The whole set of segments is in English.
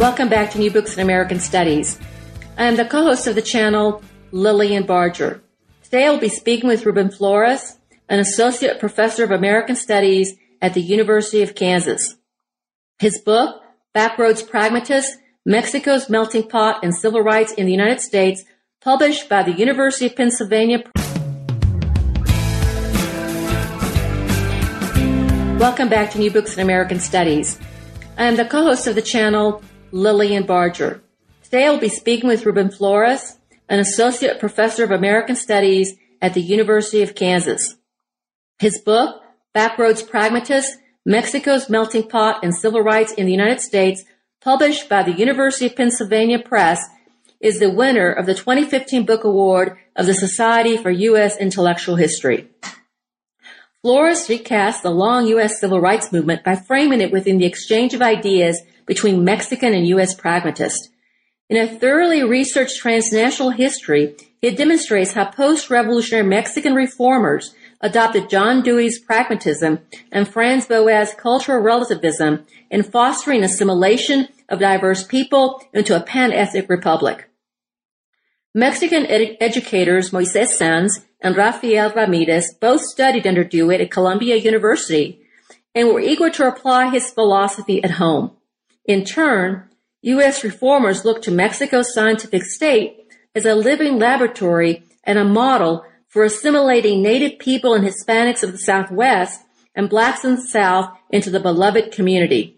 Welcome back to New Books in American Studies. I am the co-host of the channel, Lillian Barger. Today I will be speaking with Ruben Flores, an associate professor of American Studies at the University of Kansas. His book, Backroads Pragmatists, Mexico's Melting Pot and Civil Rights in the United States, published by the University of Pennsylvania. Welcome back to New Books in American Studies. I am the co-host of the channel, Lillian Barger. Today I will be speaking with Ruben Flores, an associate professor of American Studies at the University of Kansas. His book, Backroads Pragmatists, Mexico's Melting Pot and Civil Rights in the United States, published by the University of Pennsylvania Press, is the winner of the 2015 Book Award of the Society for U.S. Intellectual History. Flores recasts the long U.S. civil rights movement by framing it within the exchange of ideas between Mexican and U.S. pragmatists. In a thoroughly researched transnational history, it demonstrates how post-revolutionary Mexican reformers adopted John Dewey's pragmatism and Franz Boas' cultural relativism in fostering assimilation of diverse people into a pan-ethnic republic. Mexican ed- educators Moises Sáenz and Rafael Ramirez both studied under Dewey at Columbia University and were eager to apply his philosophy at home. In turn, U.S. reformers looked to Mexico's scientific state as a living laboratory and a model for assimilating native people and Hispanics of the Southwest and blacks in the South into the beloved community.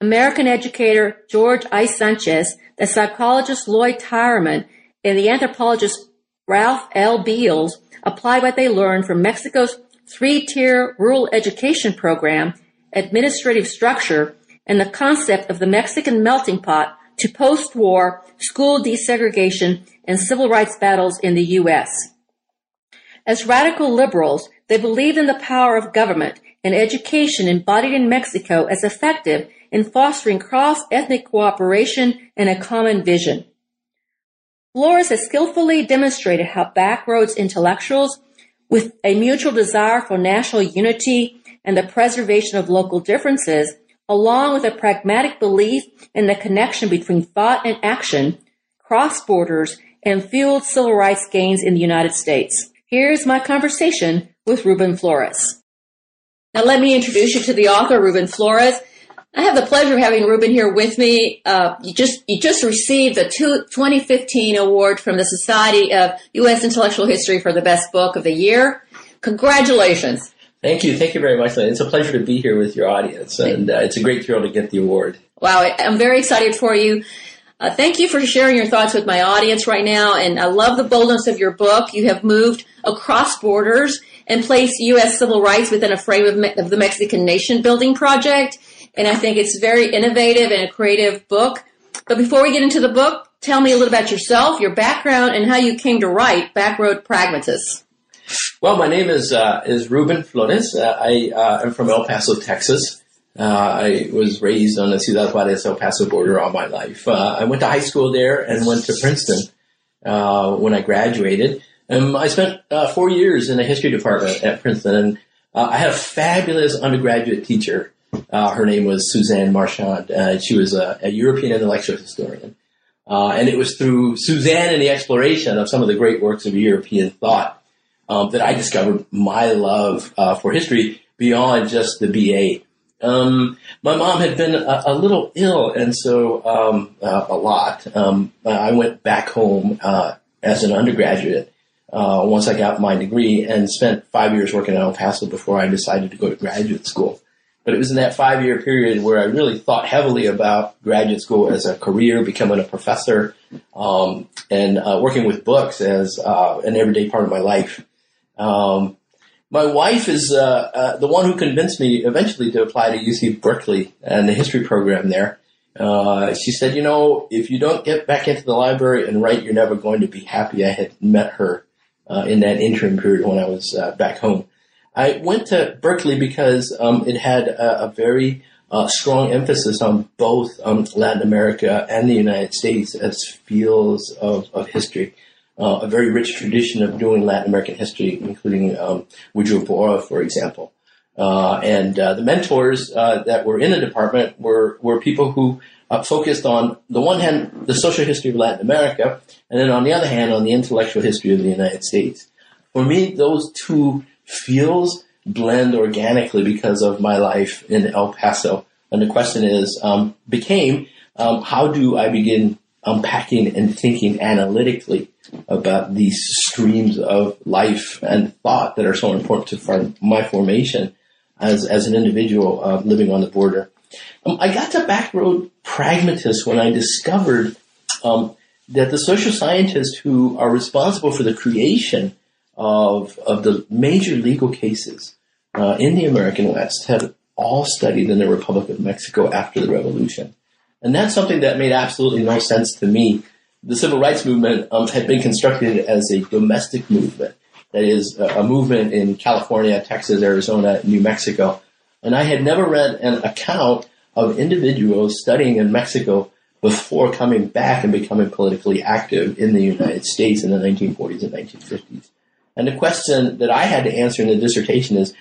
American educator George I. Sanchez, the psychologist Lloyd Tireman, and the anthropologist Ralph L. Beals applied what they learned from Mexico's three-tier rural education program, administrative structure, and the concept of the Mexican melting pot to post-war school desegregation and civil rights battles in the U.S. As radical liberals, they believed in the power of government and education embodied in Mexico as effective in fostering cross-ethnic cooperation and a common vision. Flores has skillfully demonstrated how backroads intellectuals with a mutual desire for national unity and the preservation of local differences, along with a pragmatic belief in the connection between thought and action, cross borders, and fueled civil rights gains in the United States. Here's my conversation with Ruben Flores. Now let me introduce you to the author, Ruben Flores. I have the pleasure of having Ruben here with me. Uh, you just you just received the two, 2015 award from the Society of U.S. Intellectual History for the best book of the year. Congratulations! Thank you, thank you very much, Lynn. It's a pleasure to be here with your audience, and uh, it's a great thrill to get the award. Wow, I'm very excited for you. Uh, thank you for sharing your thoughts with my audience right now, and I love the boldness of your book. You have moved across borders and placed U.S. civil rights within a frame of, me- of the Mexican nation building project, and I think it's very innovative and a creative book. But before we get into the book, tell me a little about yourself, your background, and how you came to write Backroad Pragmatists. Well, my name is uh, is Ruben Flores. Uh, I uh, am from El Paso, Texas. Uh, I was raised on the Ciudad Juarez El Paso border all my life. Uh, I went to high school there and went to Princeton uh, when I graduated. Um, I spent four years in the history department at Princeton, and I had a fabulous undergraduate teacher. Her name was Suzanne Marchand. she was a, a, European intellectual historian. and it was through Suzanne and the exploration of some of the great works of European thought um, that I discovered my love for history beyond just the BA um, my mom had been a, a little ill, and so um, uh, a lot. Um, I went back home uh, as an undergraduate uh, once I got my degree, and spent five years working at El Paso before I decided to go to graduate school. But it was in that five year period where I really thought heavily about graduate school as a career, becoming a professor, um, and uh, working with books as uh, an everyday part of my life. Um, my wife is uh, uh, the one who convinced me eventually to apply to UC Berkeley and the history program there. Uh, she said, you know, if you don't get back into the library and write, you're never going to be happy. I had met her uh, in that interim period when I was uh, back home. I went to Berkeley because um, it had a, a very uh, strong emphasis on both um, Latin America and the United States as fields of, of history uh, a very rich tradition of doing Latin American history, including um, Woodrow Borah, for example. Uh, and uh, the mentors uh, that were in the department were were people who uh, focused on the one hand the social history of Latin America, and then on the other hand on the intellectual history of the United States. For me, those two fields blend organically because of my life in El Paso. And the question is, um, became, um, how do I begin unpacking and thinking analytically about these streams of life and thought that are so important to form my formation as, as an individual uh, living on the border. Um, I got to backroad pragmatist when I discovered um, that the social scientists who are responsible for the creation of, of the major legal cases uh, in the American West had all studied in the Republic of Mexico after the revolution. And that's something that made absolutely no sense to me. The civil rights movement um, had been constructed as a domestic movement. That is, a, movement in California, Texas, Arizona, New Mexico. And I had never read an account of individuals studying in Mexico before coming back and becoming politically active in the United States in the 1940s and 1950s. And the question that I had to answer in the dissertation is,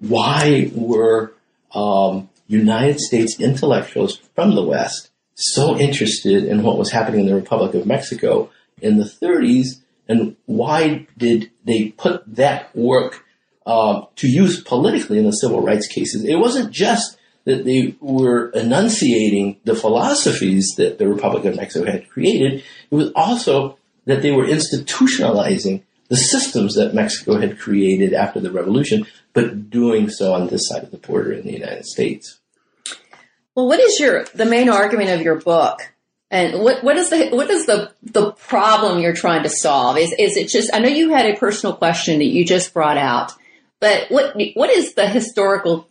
why were um, United States intellectuals from the West so interested in what was happening in the Republic of Mexico in the 30s, and why did they put that work uh, to use politically in the civil rights cases? It wasn't just that they were enunciating the philosophies that the Republic of Mexico had created, it was also that they were institutionalizing the systems that Mexico had created after the revolution, but doing so on this side of the border in the United States. Well, what is your the main argument of your book? And what, what is the what is the the problem you're trying to solve? Is is it just I know you had a personal question that you just brought out, but what what is the historical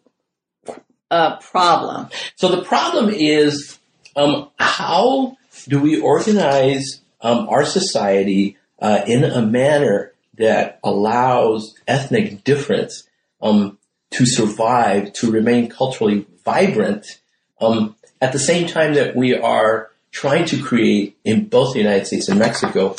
uh, problem? So the problem is um, how do we organize um, our society uh, in a manner that allows ethnic difference um, to survive, to remain culturally vibrant, um, at the same time that we are trying to create in both the United States and Mexico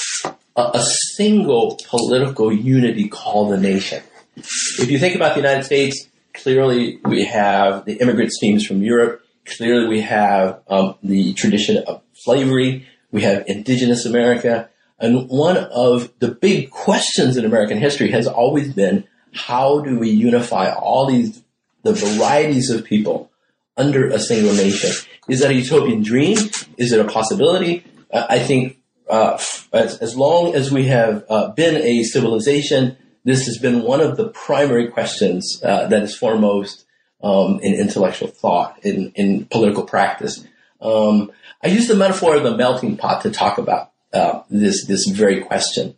a, a single political unity called the nation. If you think about the United States, clearly we have the immigrant streams from Europe. Clearly we have um, the tradition of slavery. We have indigenous America. And one of the big questions in American history has always been how do we unify all these, the varieties of people under a single nation? Is that a utopian dream? Is it a possibility? Uh, I think uh, as, as, long as we have uh, been a civilization, this has been one of the primary questions uh, that is foremost um, in intellectual thought, in, in political practice. Um, I use the metaphor of the melting pot to talk about uh, this this very question.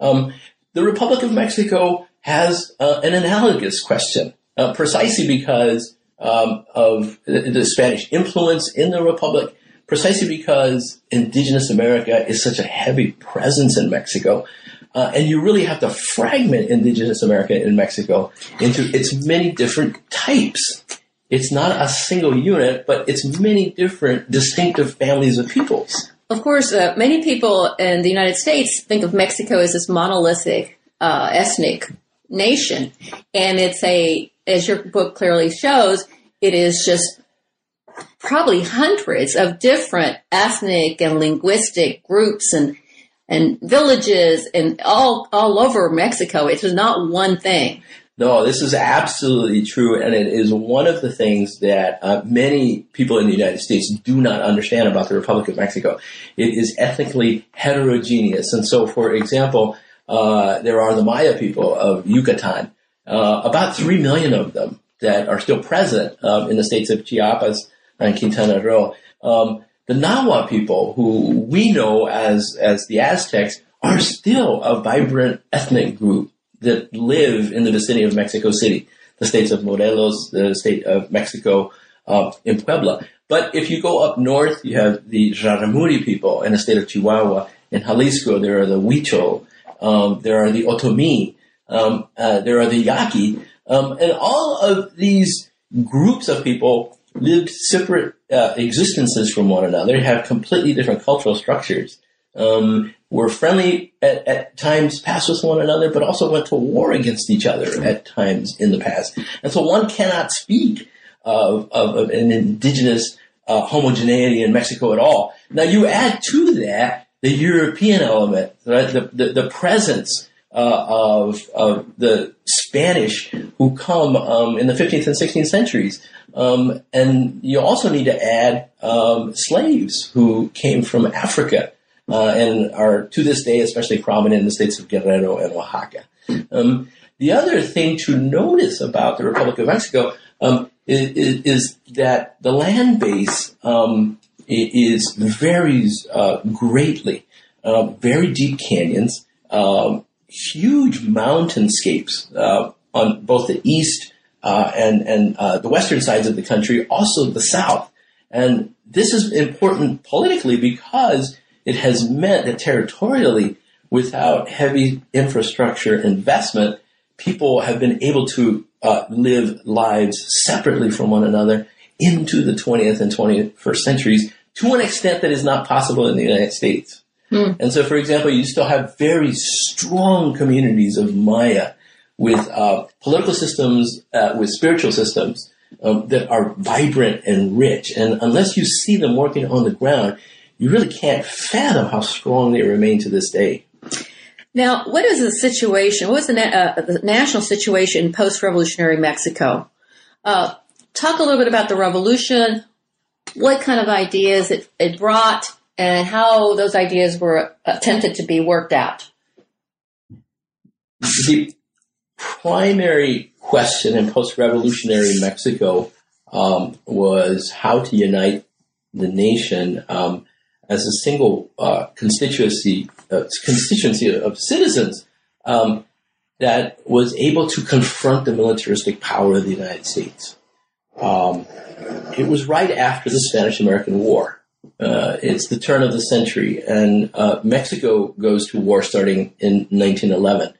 Um, the Republic of Mexico has uh, an analogous question, precisely because um, of the Spanish influence in the Republic, precisely because indigenous America is such a heavy presence in Mexico. Uh, and you really have to fragment indigenous America in Mexico into its many different types. It's not a single unit, but it's many different distinctive families of peoples. Of course, uh, many people in the United States think of Mexico as this monolithic uh, ethnic nation. And it's a, as your book clearly shows, it is just probably hundreds of different ethnic and linguistic groups and and villages and all all over Mexico. It is not one thing. No, this is absolutely true, and it is one of the things that uh, many people in the United States do not understand about the Republic of Mexico. It is ethnically heterogeneous, and so, for example, uh, there are the Maya people of Yucatan, uh, about three million of them that are still present um, in the states of Chiapas and Quintana Roo. Um, the Nahua people, who we know as as the Aztecs, are still a vibrant ethnic group that live in the vicinity of Mexico City, the states of Morelos, the state of Mexico, uh, in Puebla. But if you go up north, you have the Raramuri people in the state of Chihuahua. In Jalisco, there are the Huichol, um, there are the Otomi, um, uh, there are the Yaqui, um, and all of these groups of people lived separate uh, existences from one another, have completely different cultural structures, um, were friendly at, at, times, passed with one another, but also went to war against each other at times in the past. And so one cannot speak of, of, of an indigenous uh, homogeneity in Mexico at all. Now you add to that the European element, right? the, the, the presence uh, of, of the Spanish who come um, in the 15th and 16th centuries. Um, and you also need to add um, slaves who came from Africa uh, and are to this day especially prominent in the states of Guerrero and Oaxaca. Um, the other thing to notice about the Republic of Mexico um, is, is, that the land base um, is varies uh, greatly. Uh, very deep canyons, um, huge mountainscapes uh, on both the east uh, and and uh, the western sides of the country, also the south. And this is important politically because it has meant that territorially, without heavy infrastructure investment, people have been able to uh, live lives separately from one another into the 20th and 21st centuries to an extent that is not possible in the United States. Hmm. And so, for example, you still have very strong communities of Maya with uh, political systems, uh, with spiritual systems um, that are vibrant and rich. And unless you see them working on the ground, you really can't fathom how strong they remain to this day. Now, what is the situation? What was the, na- uh, the national situation in post-revolutionary Mexico? Uh, talk a little bit about the revolution, what kind of ideas it, it brought, and how those ideas were attempted to be worked out. The primary question in post-revolutionary Mexico um, was how to unite the nation um, as a single uh, constituency uh, constituency of citizens um, that was able to confront the militaristic power of the United States. Um, it was right after the Spanish American War. Uh, it's the turn of the century, and uh, Mexico goes to war starting in 1911.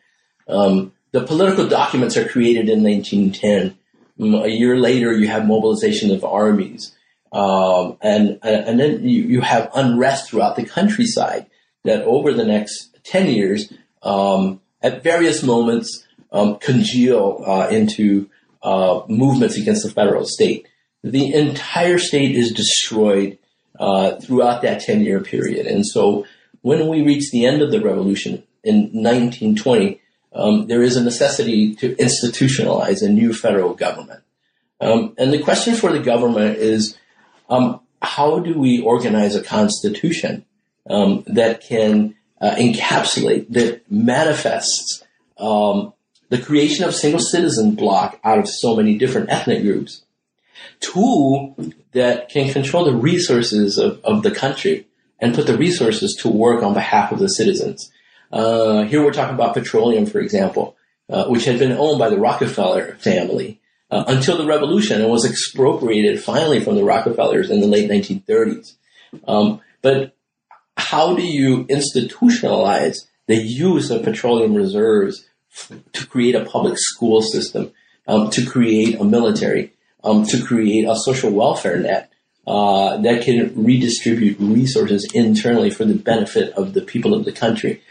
Um, the political documents are created in 1910. Mm, a year later, you have mobilization of armies, um, and and then you, you have unrest throughout the countryside. That over the next 10 years, um, at various moments, um, congeal uh, into uh, movements against the federal state. The entire state is destroyed uh, throughout that 10 year period. And so when we reach the end of the revolution in 1920, um, there is a necessity to institutionalize a new federal government. Um, and the question for the government is um, how do we organize a constitution um, that can uh, encapsulate, that manifests um, the creation of a single citizen block out of so many different ethnic groups? Two, that can control the resources of, of the country and put the resources to work on behalf of the citizens. Uh, here we're talking about petroleum, for example, uh, which had been owned by the Rockefeller family uh, until the revolution and was expropriated finally from the Rockefellers in the late 1930s. Um, but how do you institutionalize the use of petroleum reserves to create a public school system, um, to create a military, um, to create a social welfare net uh, that can redistribute resources internally for the benefit of the people of the country?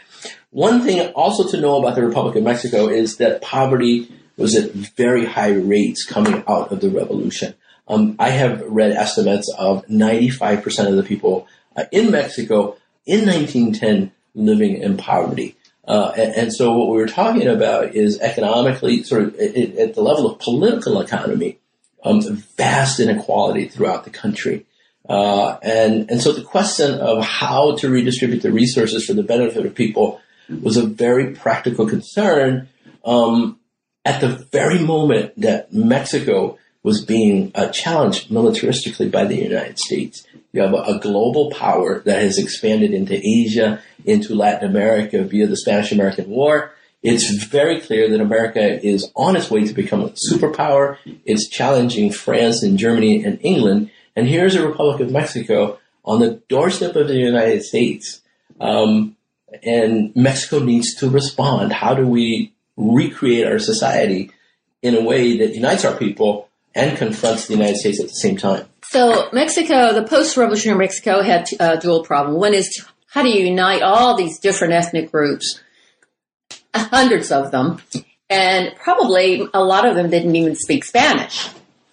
One thing also to know about the Republic of Mexico is that poverty was at very high rates coming out of the revolution. Um, I have read estimates of 95% of the people uh, in Mexico in 1910 living in poverty. Uh, and, and, so what we were talking about is economically, sort of at, at the level of political economy, um, vast inequality throughout the country. Uh, and, and so the question of how to redistribute the resources for the benefit of people was a very practical concern um, at the very moment that Mexico was being uh, challenged militaristically by the United States. You have a, a, global power that has expanded into Asia, into Latin America via the Spanish American War. It's very clear that America is on its way to become a superpower. It's challenging France and Germany and England. And here's a Republic of Mexico on the doorstep of the United States. Um, and Mexico needs to respond. How do we recreate our society in a way that unites our people and confronts the United States at the same time? So Mexico, the post-revolutionary Mexico had a dual problem. One is how do you unite all these different ethnic groups, hundreds of them, and probably a lot of them didn't even speak Spanish.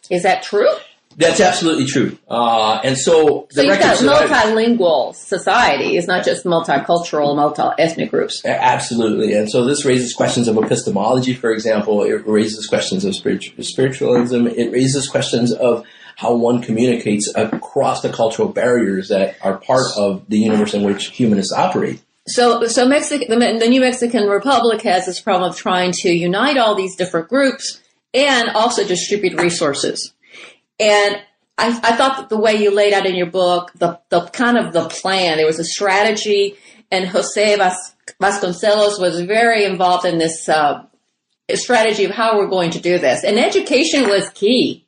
Is that true? That's absolutely true. Uh, and so, so you've got multilingual society. It's not just multicultural, multi-ethnic groups. Absolutely. And so this raises questions of epistemology, for example. It raises questions of spiritualism. It raises questions of how one communicates across the cultural barriers that are part of the universe in which humanists operate. So, so Mexico, the New Mexican Republic has this problem of trying to unite all these different groups and also distribute resources. And I, I thought that the way you laid out in your book, the, the kind of the plan, there was a strategy, and Jose Vas- Vasconcelos was very involved in this uh, strategy of how we're going to do this. And education was key.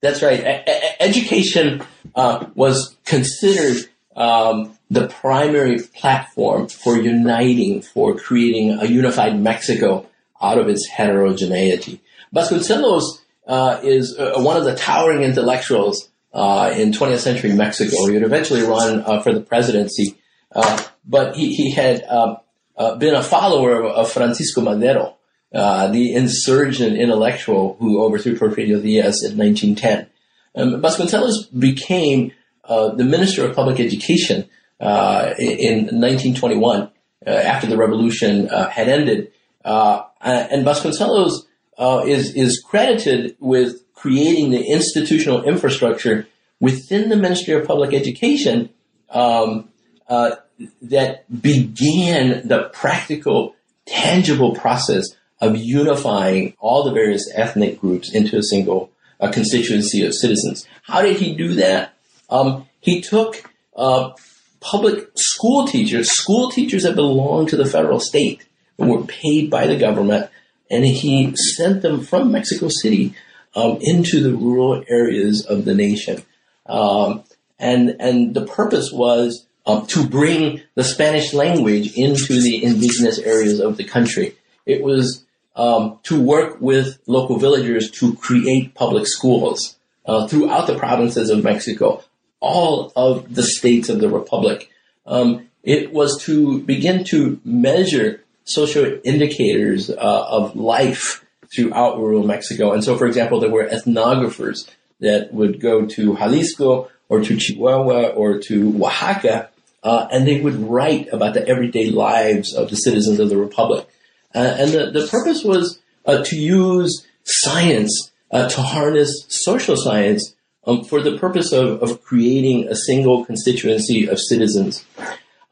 That's right. E- education uh, was considered um, the primary platform for uniting, for creating a unified Mexico out of its heterogeneity. Vasconcelos uh, is uh, one of the towering intellectuals uh, in 20th century Mexico. He would eventually run uh, for the presidency, uh, but he, he had um, uh, been a follower of, Francisco Madero, the insurgent intellectual who overthrew Porfirio Diaz in 1910. Um, Vasconcelos became the Minister of Public Education in 1921 after the revolution had ended. and Vasconcelos uh, is is credited with creating the institutional infrastructure within the Ministry of Public Education um, uh, that began the practical, tangible process of unifying all the various ethnic groups into a single uh, constituency of citizens. How did he do that? Um, he took uh, public school teachers, school teachers that belonged to the federal state and were paid by the government and he sent them from Mexico City um, into the rural areas of the nation. Um, and and the purpose was um, to bring the Spanish language into the indigenous areas of the country. It was um, to work with local villagers to create public schools uh, throughout the provinces of Mexico, all of the states of the republic. Um, it was to begin to measure social indicators uh, of life throughout rural Mexico. And so, for example, there were ethnographers that would go to Jalisco or to Chihuahua or to Oaxaca, uh, and they would write about the everyday lives of the citizens of the republic. Uh, and the, the purpose was uh, to use science uh, to harness social science um, for the purpose of, of creating a single constituency of citizens.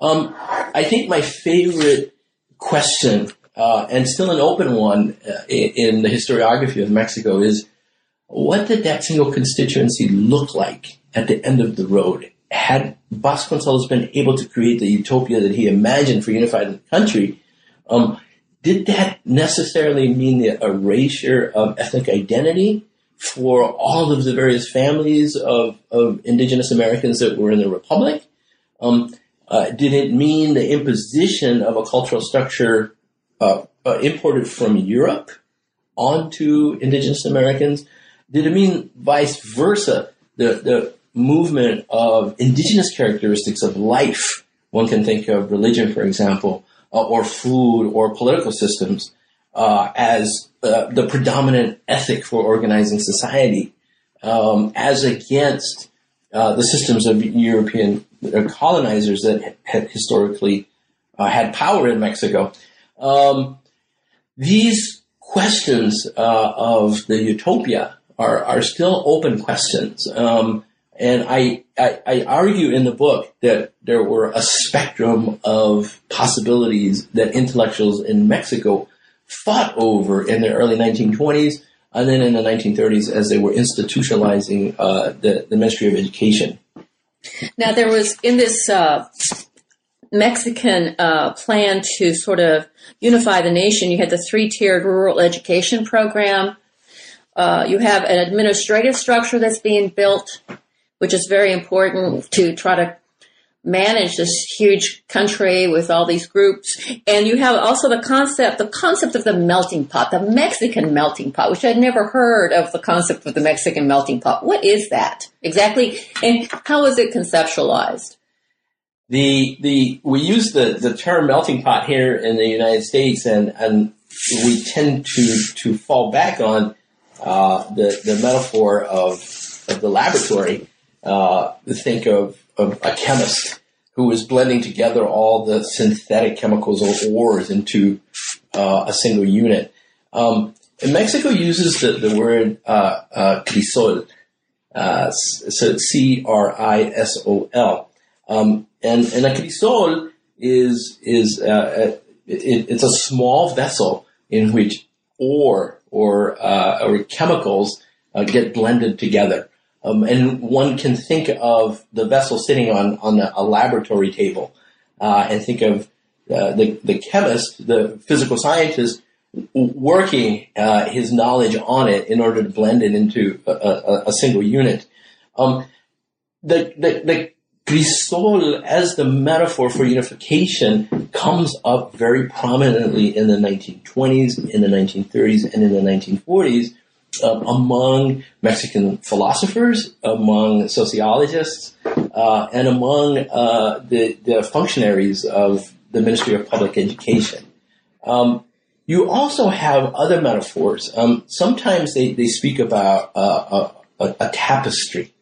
Um, I think my favorite question, uh, and still an open one uh, in, the historiography of Mexico, is what did that single constituency look like at the end of the road? Had Vasconcelos been able to create the utopia that he imagined for unified country, um, did that necessarily mean the erasure of ethnic identity for all of the various families of, of indigenous Americans that were in the Republic? Um, uh, did it mean the imposition of a cultural structure uh, uh, imported from Europe onto indigenous Americans? Did it mean vice versa, the, the movement of indigenous characteristics of life? One can think of religion, for example, uh, or food or political systems uh, as uh, the predominant ethic for organizing society, um, as against the systems of European colonizers that had historically uh, had power in Mexico. Um, these questions uh, of the utopia are, are still open questions. Um, and I, I, I, argue in the book that there were a spectrum of possibilities that intellectuals in Mexico fought over in the early 1920s and then in the 1930s as they were institutionalizing uh, the, the Ministry of Education. Now, there was in this uh, Mexican uh, plan to sort of unify the nation, you had the three tiered rural education program. Uh, you have an administrative structure that's being built, which is very important to try to manage this huge country with all these groups. And you have also the concept, the concept of the melting pot, the Mexican melting pot, which I'd never heard of the concept of the Mexican melting pot. What is that exactly? And how is it conceptualized? The, the, we use the, the term melting pot here in the United States and, and we tend to, to fall back on, uh, the, the metaphor of of the laboratory, uh, think of, of a chemist who is blending together all the synthetic chemicals or ores into uh, a single unit. Um, and Mexico uses the, the word uh, uh, crisol, uh, so C R I S O L, um, and and a crisol is is uh, it, it's a small vessel in which ore or uh, or chemicals uh, get blended together. Um, and one can think of the vessel sitting on on a, a laboratory table, uh, and think of uh, the the chemist, the physical scientist, working uh, his knowledge on it in order to blend it into a, a, a single unit. Um, the, the, the Crisol as the metaphor for unification comes up very prominently in the 1920s, in the 1930s, and in the 1940s uh, among Mexican philosophers, among sociologists, uh, and among uh, the, the, functionaries of the Ministry of Public Education. Um, you also have other metaphors. Um, sometimes they, they speak about uh, a, a, tapestry.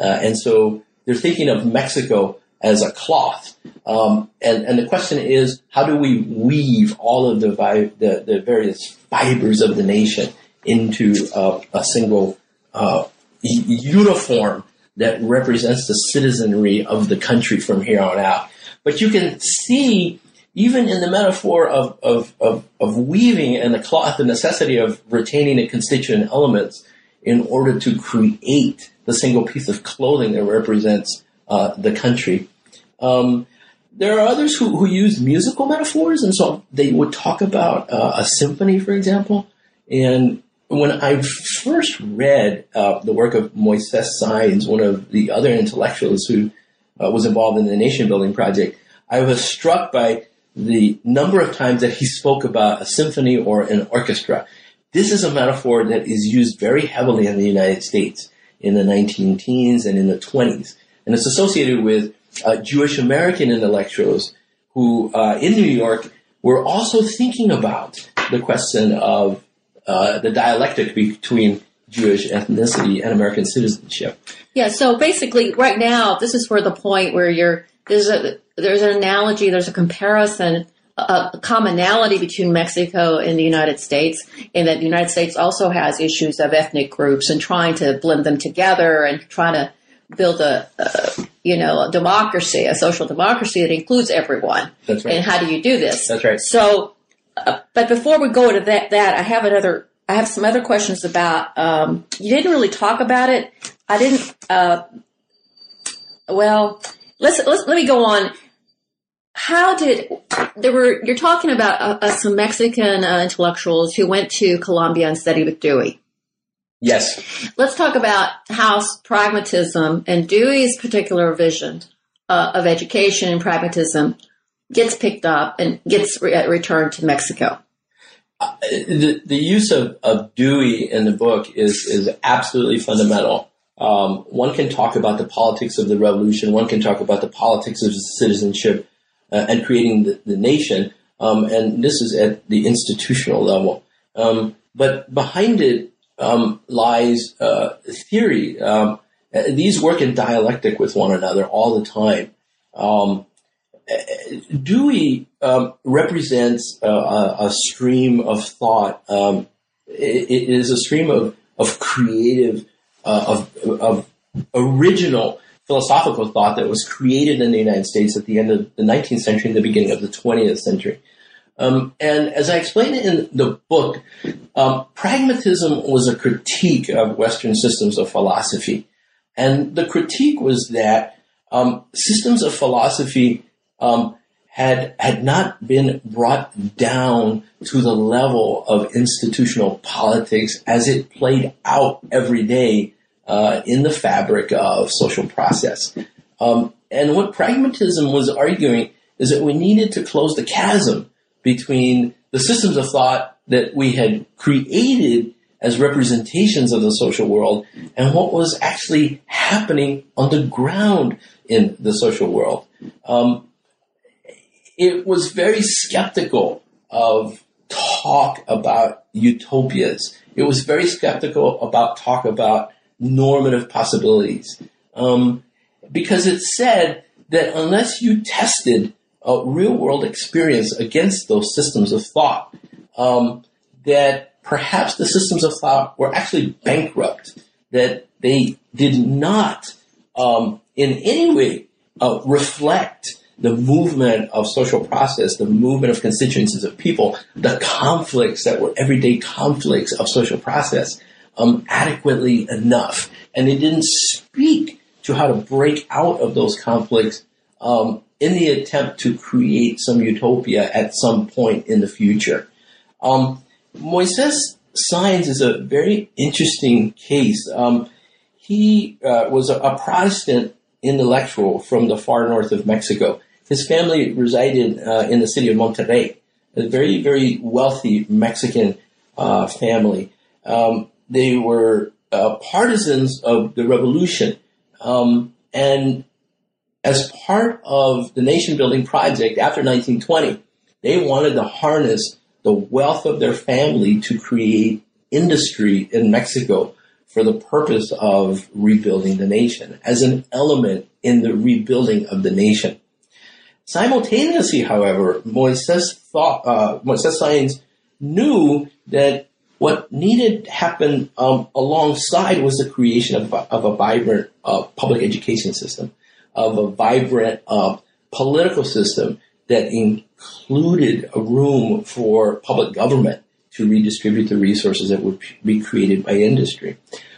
Uh, and so they're thinking of Mexico as a cloth. Um, and, and the question is, how do we weave all of the, vi- the, the, various fibers of the nation into a single uh, uniform that represents the citizenry of the country from here on out? But you can see even in the metaphor of, of, of, of weaving and the cloth, the necessity of retaining the constituent elements in order to create the single piece of clothing that represents uh, the country. Um, there are others who, who use musical metaphors, and so they would talk about uh, a symphony, for example. And when I first read uh, the work of Moises Sáenz, one of the other intellectuals who uh, was involved in the nation building project, I was struck by the number of times that he spoke about a symphony or an orchestra. This is a metaphor that is used very heavily in the United States in the 19 teens and in the 20s. And it's associated with uh, Jewish American intellectuals who, uh, in New York, were also thinking about the question of uh, the dialectic between Jewish ethnicity and American citizenship. Yeah, so basically, right now, this is where the point where you're there's a there's an analogy, there's a comparison, a commonality between Mexico and the United States, in that the United States also has issues of ethnic groups and trying to blend them together and trying to build a, a you know a democracy, a social democracy that includes everyone. That's right. And how do you do this? That's right. So, uh, but before we go to that, that I have another. I have some other questions about. Um, you didn't really talk about it. I didn't. Uh, well, let's, let's, let me go on. How did there were you're talking about uh, uh, some Mexican uh, intellectuals who went to Columbia and studied with Dewey. Yes. Let's talk about how pragmatism and Dewey's particular vision uh, of education and pragmatism gets picked up and gets re- uh, returned to Mexico. Uh, the, the use of, of Dewey in the book is is absolutely fundamental. Um, one can talk about the politics of the revolution. One can talk about the politics of citizenship uh, and creating the, the nation. Um, and this is at the institutional level. Um, but behind it um, lies uh, theory. Um, these work in dialectic with one another all the time. Um, Dewey represents a, a, stream of thought. It, it is a stream of, of creative uh, of, of original philosophical thought that was created in the United States at the end of the 19th century and the beginning of the 20th century. Um, and as I explain it in the book, um, pragmatism was a critique of Western systems of philosophy. And the critique was that um, systems of philosophy um, had had not been brought down to the level of institutional politics as it played out every day uh, in the fabric of social process. Um, and what pragmatism was arguing is that we needed to close the chasm between the systems of thought that we had created as representations of the social world and what was actually happening on the ground in the social world. Um, it was very skeptical of talk about utopias. It was very skeptical about talk about normative possibilities. Um, because it said that unless you tested a real world experience against those systems of thought, um, that perhaps the systems of thought were actually bankrupt, that they did not um, in any way uh, reflect the movement of social process, the movement of constituencies of people, the conflicts that were everyday conflicts of social process um, adequately enough. And they didn't speak to how to break out of those conflicts um, in the attempt to create some utopia at some point in the future. Um, Moises Sáenz is a very interesting case. Um, he uh, was a, a, Protestant intellectual from the far north of Mexico. His family resided uh, in the city of Monterrey, a very, very wealthy Mexican uh, family. Um, they were uh, partisans of the revolution. Um, and as part of the nation building project after 1920, they wanted to harness the wealth of their family to create industry in Mexico for the purpose of rebuilding the nation as an element in the rebuilding of the nation. Simultaneously, however, Moises thought, uh, Moises Sáenz knew that what needed to happen um, alongside was the creation of, of a vibrant uh, public education system, of a vibrant uh, political system that included a room for public government to redistribute the resources that would be created by industry.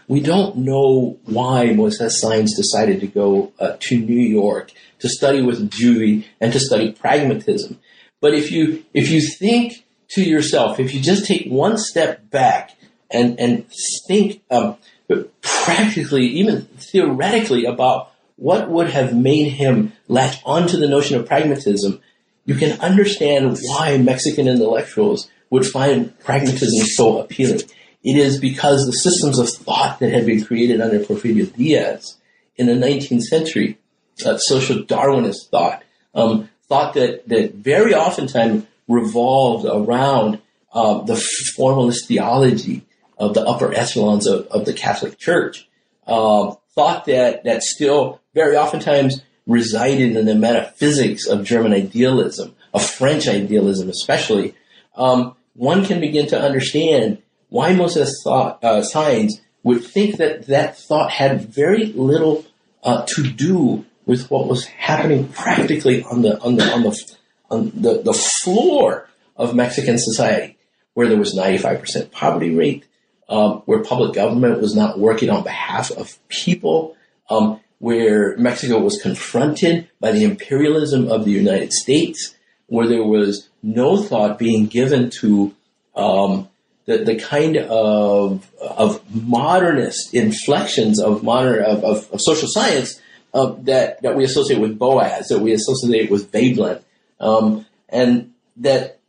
We don't know why Moises Sáenz decided to go uh, to New York to study with Dewey and to study pragmatism. But if you if you think to yourself, if you just take one step back and and think um, practically, even theoretically, about what would have made him latch onto the notion of pragmatism, you can understand why Mexican intellectuals would find pragmatism so appealing. It is because the systems of thought that had been created under Porfirio Diaz in the 19th century, uh, social Darwinist thought, um, thought that, that very oftentimes revolved around uh, the formalist theology of the upper echelons of, of the Catholic Church. Uh, thought that that still very oftentimes resided in the metaphysics of German idealism, of French idealism especially, um, one can begin to understand why Moises thought, uh, Sáenz would think that that thought had very little uh, to do with what was happening practically on the on the on the on the, the floor of Mexican society, where there was 95% poverty rate, um, where public government was not working on behalf of people, um, where Mexico was confronted by the imperialism of the United States, where there was no thought being given to um, the, the kind of of modernist inflections of modern of, of, of social science uh, that that we associate with Boas, that we associate with Veblen, um, and that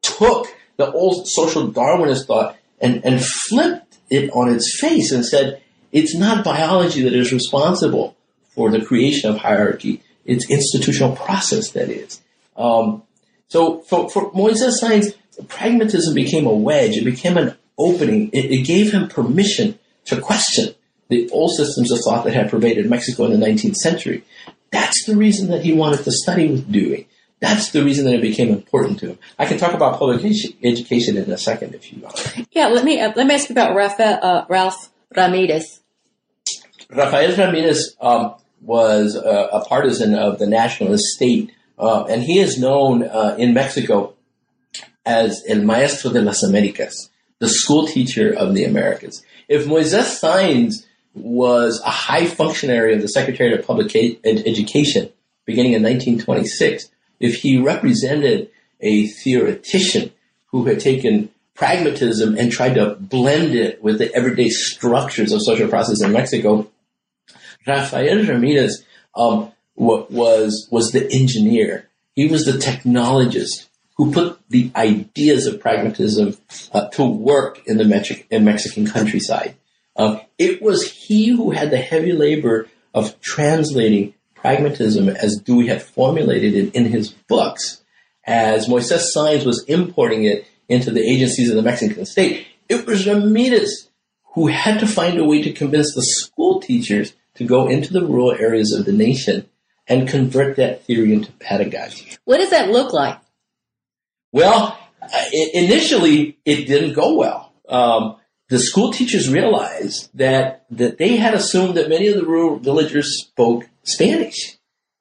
took the old social Darwinist thought and, and flipped it on its face and said, it's not biology that is responsible for the creation of hierarchy. It's institutional process that is. Um, so for, for Moises Sáenz, pragmatism became a wedge. It became an opening. It, it, gave him permission to question the old systems of thought that had pervaded Mexico in the 19th century. That's the reason that he wanted to study with Dewey. That's the reason that it became important to him. I can talk about public education in a second if you want. Yeah, let me uh, let me ask you about Rafael, uh, Ralph Ramirez. Rafael Ramirez um, was a, a, partisan of the nationalist state, uh, and he is known uh, in Mexico as El Maestro de las Americas, the school teacher of the Americas. If Moises Sáenz was a high functionary of the Secretary of Public Education beginning in 1926, if he represented a theoretician who had taken pragmatism and tried to blend it with the everyday structures of social process in Mexico, Rafael Ramirez um, was was the engineer. He was the technologist who put the ideas of pragmatism uh, to work in the in Mexican countryside. Um, it was he who had the heavy labor of translating pragmatism as Dewey had formulated it in his books, as Moises Sáenz was importing it into the agencies of the Mexican state, it was Ramirez who had to find a way to convince the school teachers to go into the rural areas of the nation and convert that theory into pedagogy. What does that look like? Well, it, initially it didn't go well. Um, the school teachers realized that that they had assumed that many of the rural villagers spoke Spanish,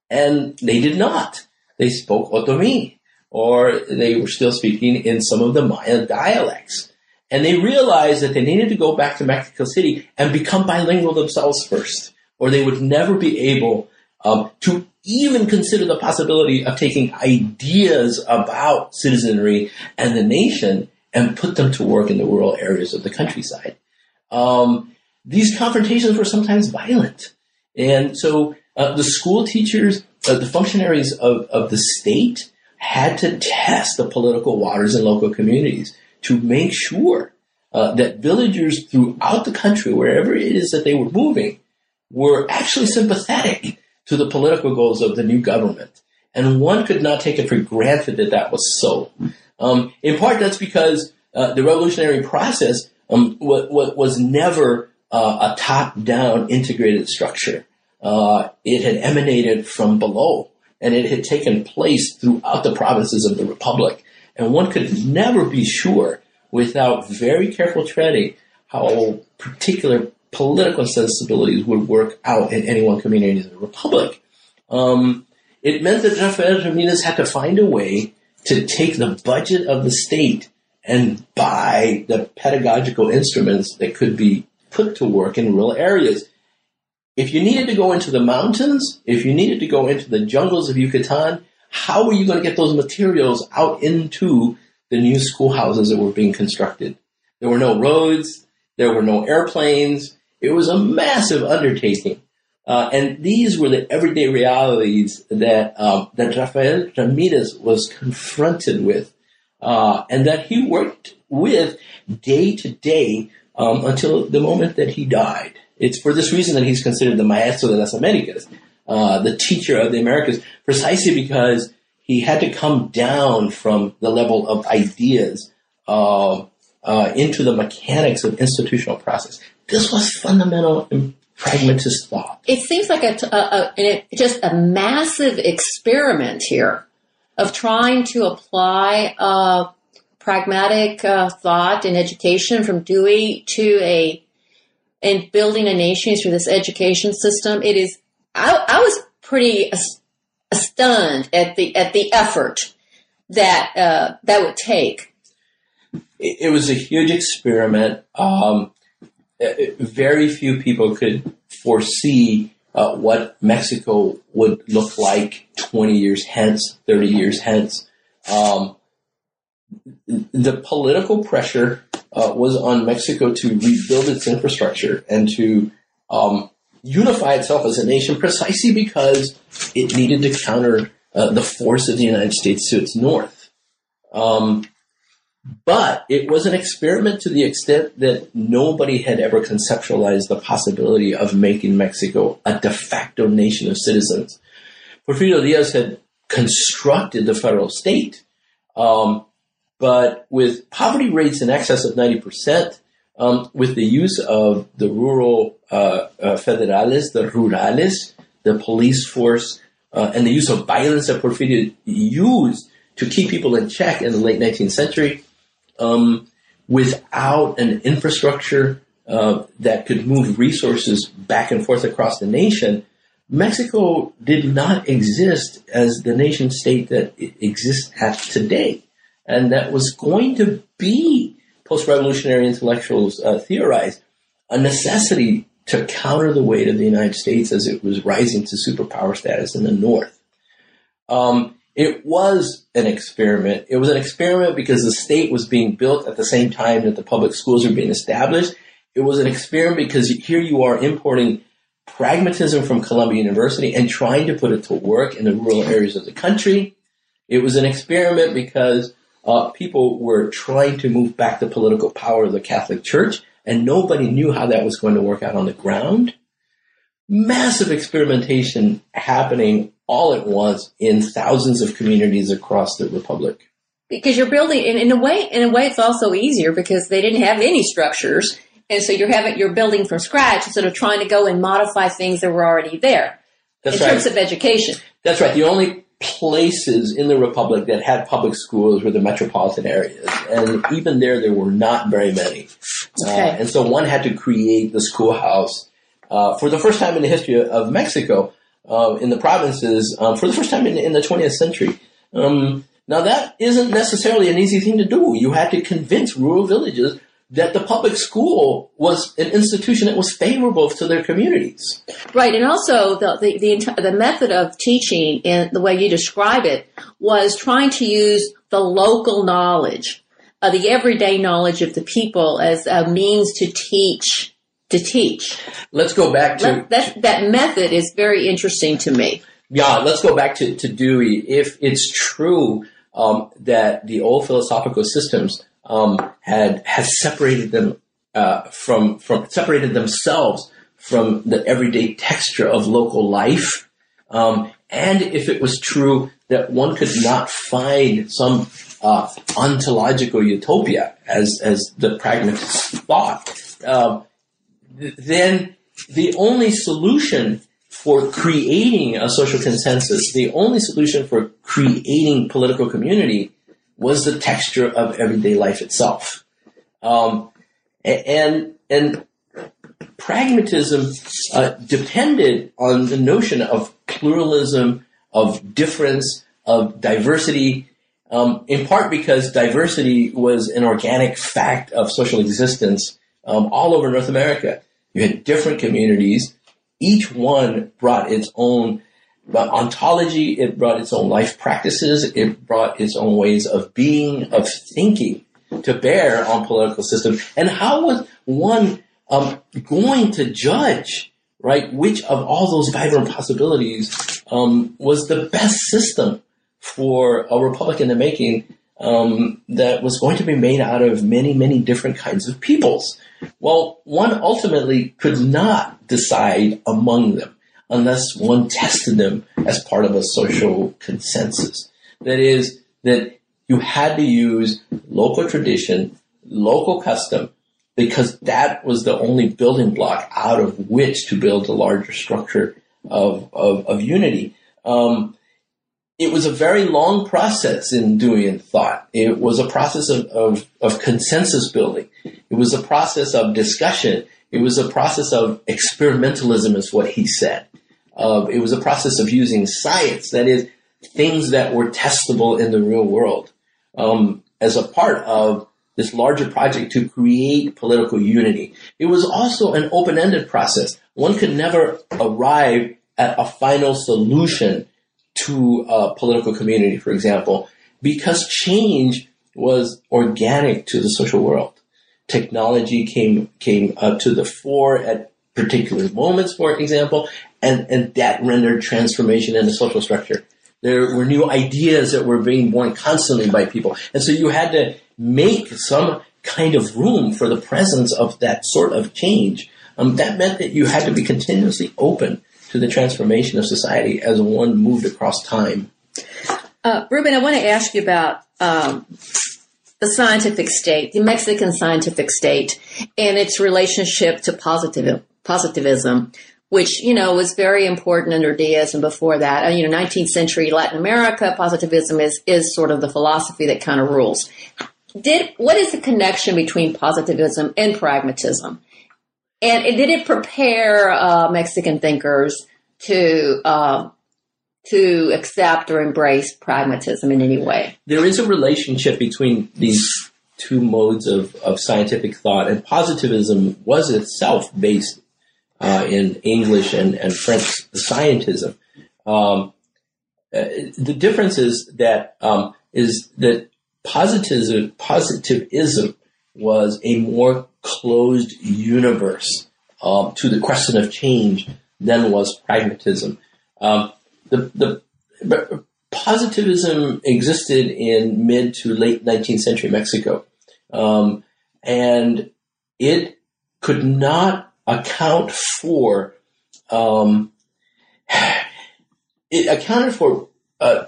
and they did not. They spoke Otomi, or they were still speaking in some of the Maya dialects. And they realized that they needed to go back to Mexico City and become bilingual themselves first, or they would never be able um, to even consider the possibility of taking ideas about citizenry and the nation and put them to work in the rural areas of the countryside. Um, these confrontations were sometimes violent. And so uh, the school teachers, uh, the functionaries of, of the state had to test the political waters in local communities to make sure uh, that villagers throughout the country, wherever it is that they were moving, were actually sympathetic to the political goals of the new government. And one could not take it for granted that that was so. Um, in part, that's because uh, the revolutionary process um, what, what was never uh, a top-down integrated structure. Uh, it had emanated from below, and it had taken place throughout the provinces of the republic. And one could never be sure, without very careful treading, how particular political sensibilities would work out in any one community in the republic. Um, it meant that Rafael Ramirez had to find a way to take the budget of the state and buy the pedagogical instruments that could be put to work in rural areas. If you needed to go into the mountains, if you needed to go into the jungles of Yucatan, how were you going to get those materials out into the new schoolhouses that were being constructed? There were no roads, there were no airplanes. It was a massive undertaking. Uh, and these were the everyday realities that um, that Rafael Ramirez was confronted with, uh, and that he worked with day to day um, until the moment that he died. It's for this reason that he's considered the maestro de las Americas, uh, the teacher of the Americas, precisely because he had to come down from the level of ideas uh, uh, into the mechanics of institutional process. This was fundamental pragmatist thought. It seems like a, a, a, just a massive experiment here of trying to apply uh, pragmatic uh, thought and education from Dewey to a and building a nation through this education system. It is. I, I was pretty stunned at the at the effort that uh, that would take. It, it was a huge experiment. Um, very few people could foresee uh, what Mexico would look like 20 years hence, 30 years hence. Um, the political pressure uh, was on Mexico to rebuild its infrastructure and to um, unify itself as a nation precisely because it needed to counter uh, the force of the United States to its north. Um, but it was an experiment to the extent that nobody had ever conceptualized the possibility of making Mexico a de facto nation of citizens. Porfirio Diaz had constructed the federal state, um, but with poverty rates in excess of 90%, um, with the use of the rural uh, uh, federales, the rurales, the police force, uh, and the use of violence that Porfirio used to keep people in check in the late 19th century, um, without an infrastructure uh, that could move resources back and forth across the nation, Mexico did not exist as the nation state that it exists at today. And that was going to be, post-revolutionary intellectuals uh, theorized, a necessity to counter the weight of the United States as it was rising to superpower status in the North. Um, it was an experiment. It was an experiment because the state was being built at the same time that the public schools were being established. It was an experiment because here you are importing pragmatism from Columbia University and trying to put it to work in the rural areas of the country. It was an experiment because uh, people were trying to move back the political power of the Catholic Church, and nobody knew how that was going to work out on the ground. Massive experimentation happening all at once in thousands of communities across the republic. Because you're building, in, in a way, in a way, it's also easier because they didn't have any structures And so you're having you're building from scratch instead of trying to go and modify things that were already there. That's in right. terms of education. That's right. The only places in the republic that had public schools were the metropolitan areas, and even there, there were not very many. Uh, Okay. and so one had to create the schoolhouse uh, for the first time in the history of Mexico, uh, in the provinces, um, for the first time in, in the 20th century. Um, now that isn't necessarily an easy thing to do. You had to convince rural villages that the public school was an institution that was favorable to their communities. Right, and also the the the, the method of teaching and the way you describe it was trying to use the local knowledge, uh, the everyday knowledge of the people as a means to teach to teach. Let's go back to Let- that that method is very interesting to me. Yeah, let's go back to, to Dewey. If it's true um, that the old philosophical systems um, had had separated them uh, from from separated themselves from the everyday texture of local life, um, and if it was true that one could not find some uh, ontological utopia, as as the pragmatists thought, um, th- then the only solution for creating a social consensus, the only solution for creating political community was the texture of everyday life itself. Um, and, and pragmatism uh, depended on the notion of pluralism, of difference, of diversity, um, in part because diversity was an organic fact of social existence um, all over North America. You had different communities. Each one brought its own ontology. It brought its own life practices. It brought its own ways of being, of thinking to bear on political systems. And how was one um, going to judge, right, which of all those vibrant possibilities um, was the best system for a republic in the making um, that was going to be made out of many, many different kinds of peoples? Well, one ultimately could not decide among them unless one tested them as part of a social consensus. That is, that you had to use local tradition, local custom, because that was the only building block out of which to build a larger structure of, of, of unity. Um, it was a very long process in Deweyan thought. It was a process of, of, of consensus building. It was a process of discussion. It was a process of experimentalism, is what he said. Uh, it was a process of using science, that is, things that were testable in the real world, um, as a part of this larger project to create political unity. It was also an open-ended process. One could never arrive at a final solution to a political community, for example, because change was organic to the social world. Technology came came uh, to the fore at particular moments, for example, and, and that rendered transformation in the social structure. There were new ideas that were being born constantly by people. And so you had to make some kind of room for the presence of that sort of change. Um, that meant that you had to be continuously open to the transformation of society as one moved across time. Uh, Ruben, I want to ask you about um, the scientific state, the Mexican scientific state, and its relationship to positivism, which you know was very important under Diaz and before that. Uh, you know, 19th century Latin America, positivism is is sort of the philosophy that kind of rules. Did what is the connection between positivism and pragmatism? And did it prepare uh, Mexican thinkers to uh, to accept or embrace pragmatism in any way? There is a relationship between these two modes of, of scientific thought, and positivism was itself based uh, in English and, and French scientism. Um, uh, the difference is that um, is that positivism positivism was a more closed universe um, to the question of change than was pragmatism. Um, the, the positivism existed in mid to late 19th century Mexico, um, and it could not account for. Um, it accounted for. Uh,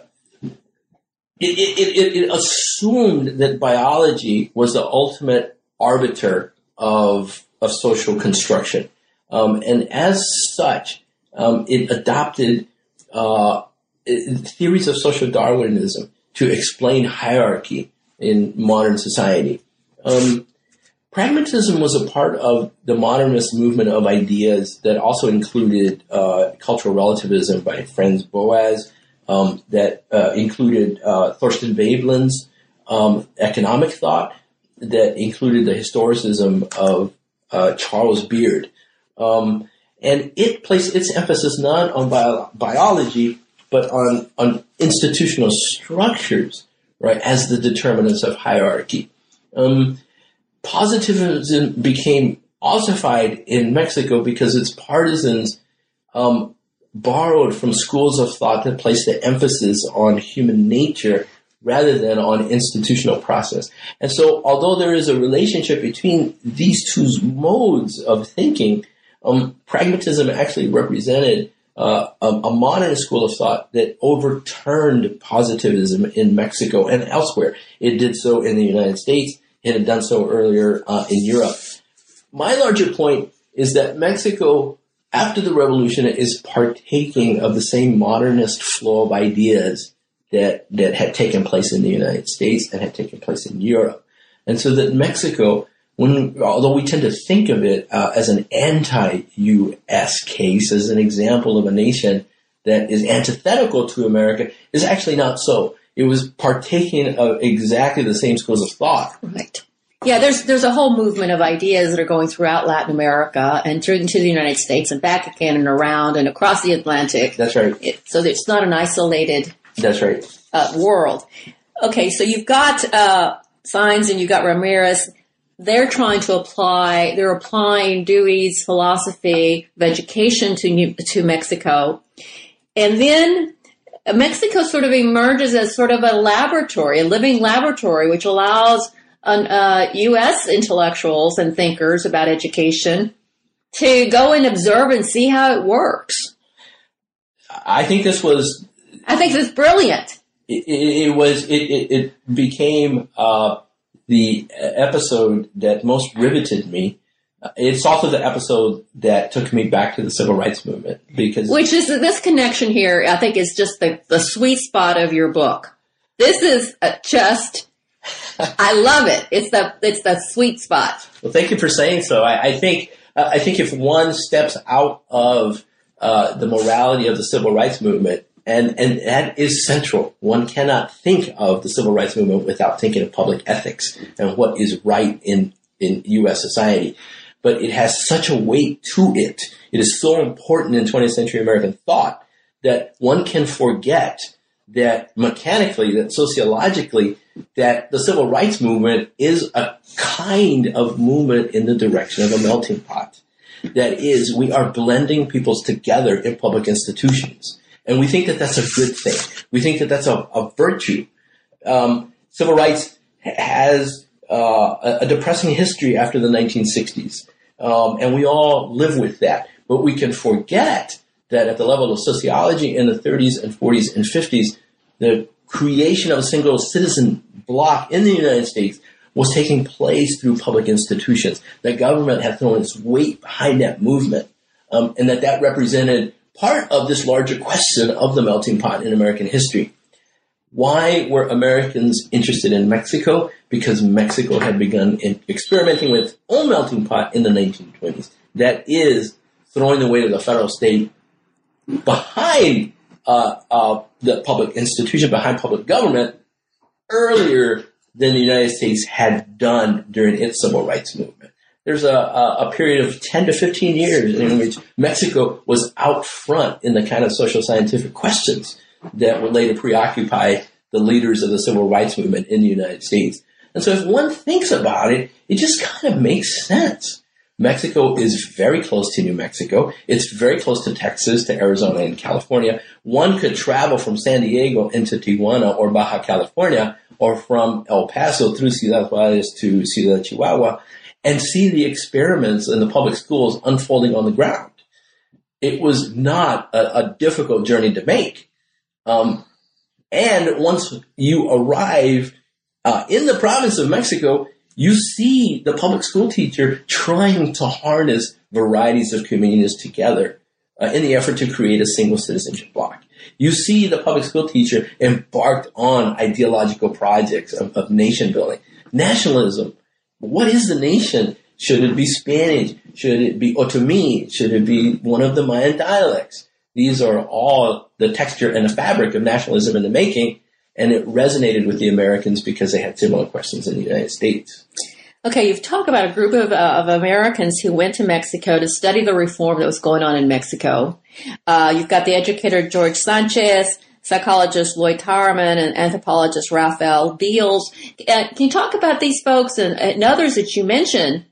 it, it, it, it assumed that biology was the ultimate arbiter of of social construction. Um, and as such, um, it adopted uh, theories of social Darwinism to explain hierarchy in modern society. Um, pragmatism was a part of the modernist movement of ideas that also included uh, cultural relativism by Franz Boas, um, that uh, included uh, Thorstein Veblen's um, economic thought, that included the historicism of uh, Charles Beard. Um, and it placed its emphasis not on bio- biology, but on, on institutional structures, right, as the determinants of hierarchy. Um, positivism became ossified in Mexico because its partisans um, borrowed from schools of thought that placed the emphasis on human nature rather than on institutional process. And so, although there is a relationship between these two modes of thinking, um, pragmatism actually represented uh, a, a, modern school of thought that overturned positivism in Mexico and elsewhere. It did so in the United States. It had done so earlier uh, in Europe. My larger point is that Mexico, after the revolution, is partaking of the same modernist flow of ideas that that had taken place in the United States and had taken place in Europe, and so that Mexico when, although we tend to think of it uh, as an anti-U.S. case, as an example of a nation that is antithetical to America, is actually not so. It was partaking of exactly the same schools of thought. Right. Yeah, there's there's a whole movement of ideas that are going throughout Latin America and through into the United States and back again and around and across the Atlantic. That's right. It, so it's not an isolated. That's right. Uh, world. Okay, so you've got uh, Sáenz and you've got Ramirez they're trying to apply, they're applying Dewey's philosophy of education to, to Mexico. And then Mexico sort of emerges as sort of a laboratory, a living laboratory, which allows uh, U.S. intellectuals and thinkers about education to go and observe and see how it works. I think this was. I think this is brilliant. It, it, it was. It, it became uh, the episode that most riveted me. It's also the episode that took me back to the civil rights movement because which is this connection here. I think is just the the sweet spot of your book. This is just. I love it. It's the it's the sweet spot. Well, thank you for saying so. I, I think uh, I think if one steps out of uh, the morality of the civil rights movement and, and that is central. One cannot think of the civil rights movement without thinking of public ethics and what is right in, in U.S. society. But it has such a weight to it. It is so important in 20th century American thought that one can forget that mechanically, that sociologically, that the civil rights movement is a kind of movement in the direction of a melting pot. That is, we are blending peoples together in public institutions. And we think that that's a good thing. We think that that's a, a virtue. Um, civil rights has uh, a, depressing history after the 1960s. Um, and we all live with that. But we can forget that at the level of sociology in the 30s and 40s and 50s, the creation of a single citizen bloc in the United States was taking place through public institutions. That government had thrown its weight behind that movement, um, and that that represented part of this larger question of the melting pot in American history. Why were Americans interested in Mexico? Because Mexico had begun experimenting with its own melting pot in the 1920s. That is throwing the weight of the federal state behind uh, uh, the public institution, behind public government, earlier than the United States had done during its civil rights movement there's a, a, period of 10 to 15 years in mm-hmm. which Mexico was out front in the kind of social scientific questions that would later preoccupy the leaders of the civil rights movement in the United States. And so if one thinks about it, it just kind of makes sense. Mexico is very close to New Mexico. It's very close to Texas, to Arizona and California. One could travel from San Diego into Tijuana or Baja California or from El Paso through Ciudad Juarez to Ciudad Chihuahua and see the experiments in the public schools unfolding on the ground. It was not a, a difficult journey to make. Um, and once you arrive uh, in the province of Mexico, you see the public school teacher trying to harness varieties of communities together uh, in the effort to create a single citizenship block. You see the public school teacher embarked on ideological projects of, of nation building. Nationalism. What is the nation? Should it be Spanish? Should it be Otomi? Should it be one of the Mayan dialects? These are all the texture and the fabric of nationalism in the making, and it resonated with the Americans because they had similar questions in the United States. Okay, you've talked about a group of, uh, of Americans who went to Mexico to study the reform that was going on in Mexico. Uh, you've got the educator George Sanchez, psychologist Loyd Tireman, and anthropologist Raphael Beals. Uh, can you talk about these folks and, and others that you mentioned?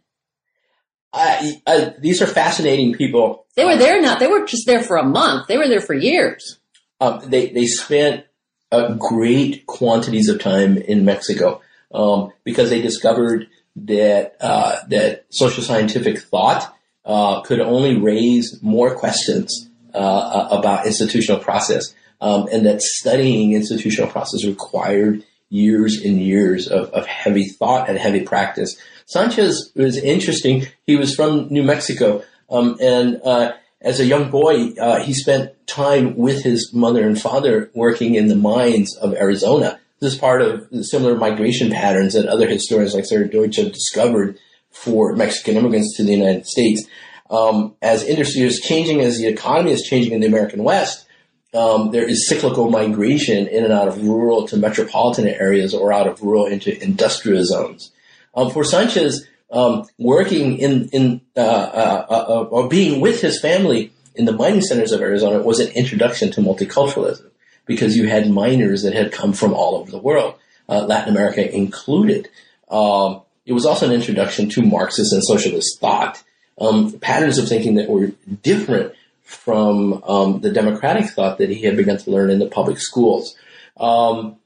these are fascinating people. They were there not. They were just there for a month. They were there for years. Um, they they spent uh, great quantities of time in Mexico um, because they discovered that uh, that social scientific thought uh, could only raise more questions uh, about institutional process, um, and that studying institutional process required years and years of, of heavy thought and heavy practice. Sanchez was interesting. He was from New Mexico, um, and uh, as a young boy, uh, he spent time with his mother and father working in the mines of Arizona. This is part of similar migration patterns that other historians like Sarah Deutsch have discovered for Mexican immigrants to the United States. Um, as industry is changing, as the economy is changing in the American West, um, there is cyclical migration in and out of rural to metropolitan areas or out of rural into industrial zones. Um, for Sanchez, um, working in in uh, uh, uh, or being with his family in the mining centers of Arizona was an introduction to multiculturalism because you had miners that had come from all over the world, uh, Latin America included. Um, it was also an introduction to Marxist and socialist thought, um, patterns of thinking that were different from um, the democratic thought that he had begun to learn in the public schools. Um,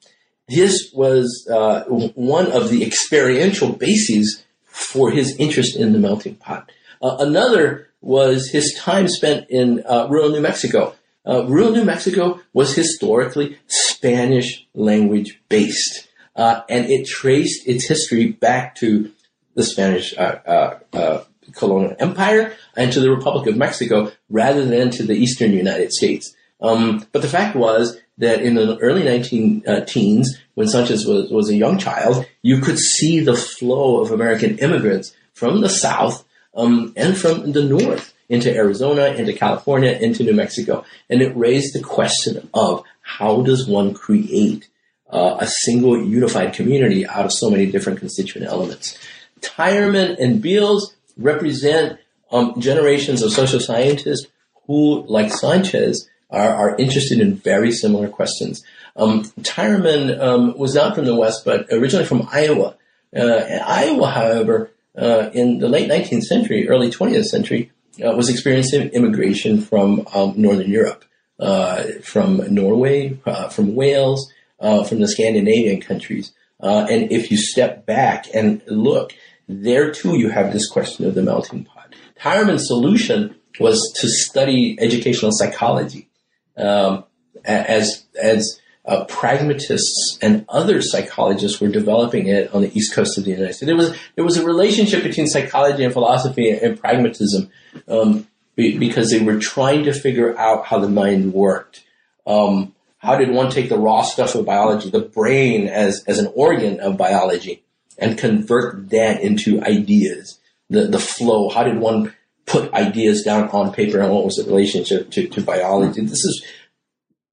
this was uh, one of the experiential bases for his interest in the melting pot. Uh, another was his time spent in uh, rural New Mexico uh, rural New Mexico was historically Spanish language based, uh, and it traced its history back to the Spanish uh, uh, uh, colonial empire and to the Republic of Mexico rather than to the eastern United States. Um, but the fact was that in the early 19 uh, teens, when Sanchez was, was a young child, you could see the flow of American immigrants from the South um, and from the North into Arizona, into California, into New Mexico. And it raised the question of how does one create uh, a single unified community out of so many different constituent elements. Tireman and Beals represent um, generations of social scientists who, like Sanchez, are, are interested in very similar questions. Um, um, was not from the West, but originally from Iowa. Uh, Iowa, however, uh, in the late 19th century, early 20th century, uh, was experiencing immigration from um, Northern Europe, uh, from Norway, uh, from Wales, uh, from the Scandinavian countries. Uh, and if you step back and look, there too you have this question of the melting pot. Tireman's solution was to study educational psychology um, as as uh, pragmatists and other psychologists were developing it on the east coast of the United States. There was there was a relationship between psychology and philosophy and, pragmatism um, be, because they were trying to figure out how the mind worked. Um, how did one take the raw stuff of biology, the brain as as an organ of biology, and convert that into ideas? The the flow. How did one put ideas down on paper, and what was the relationship to, to biology? This is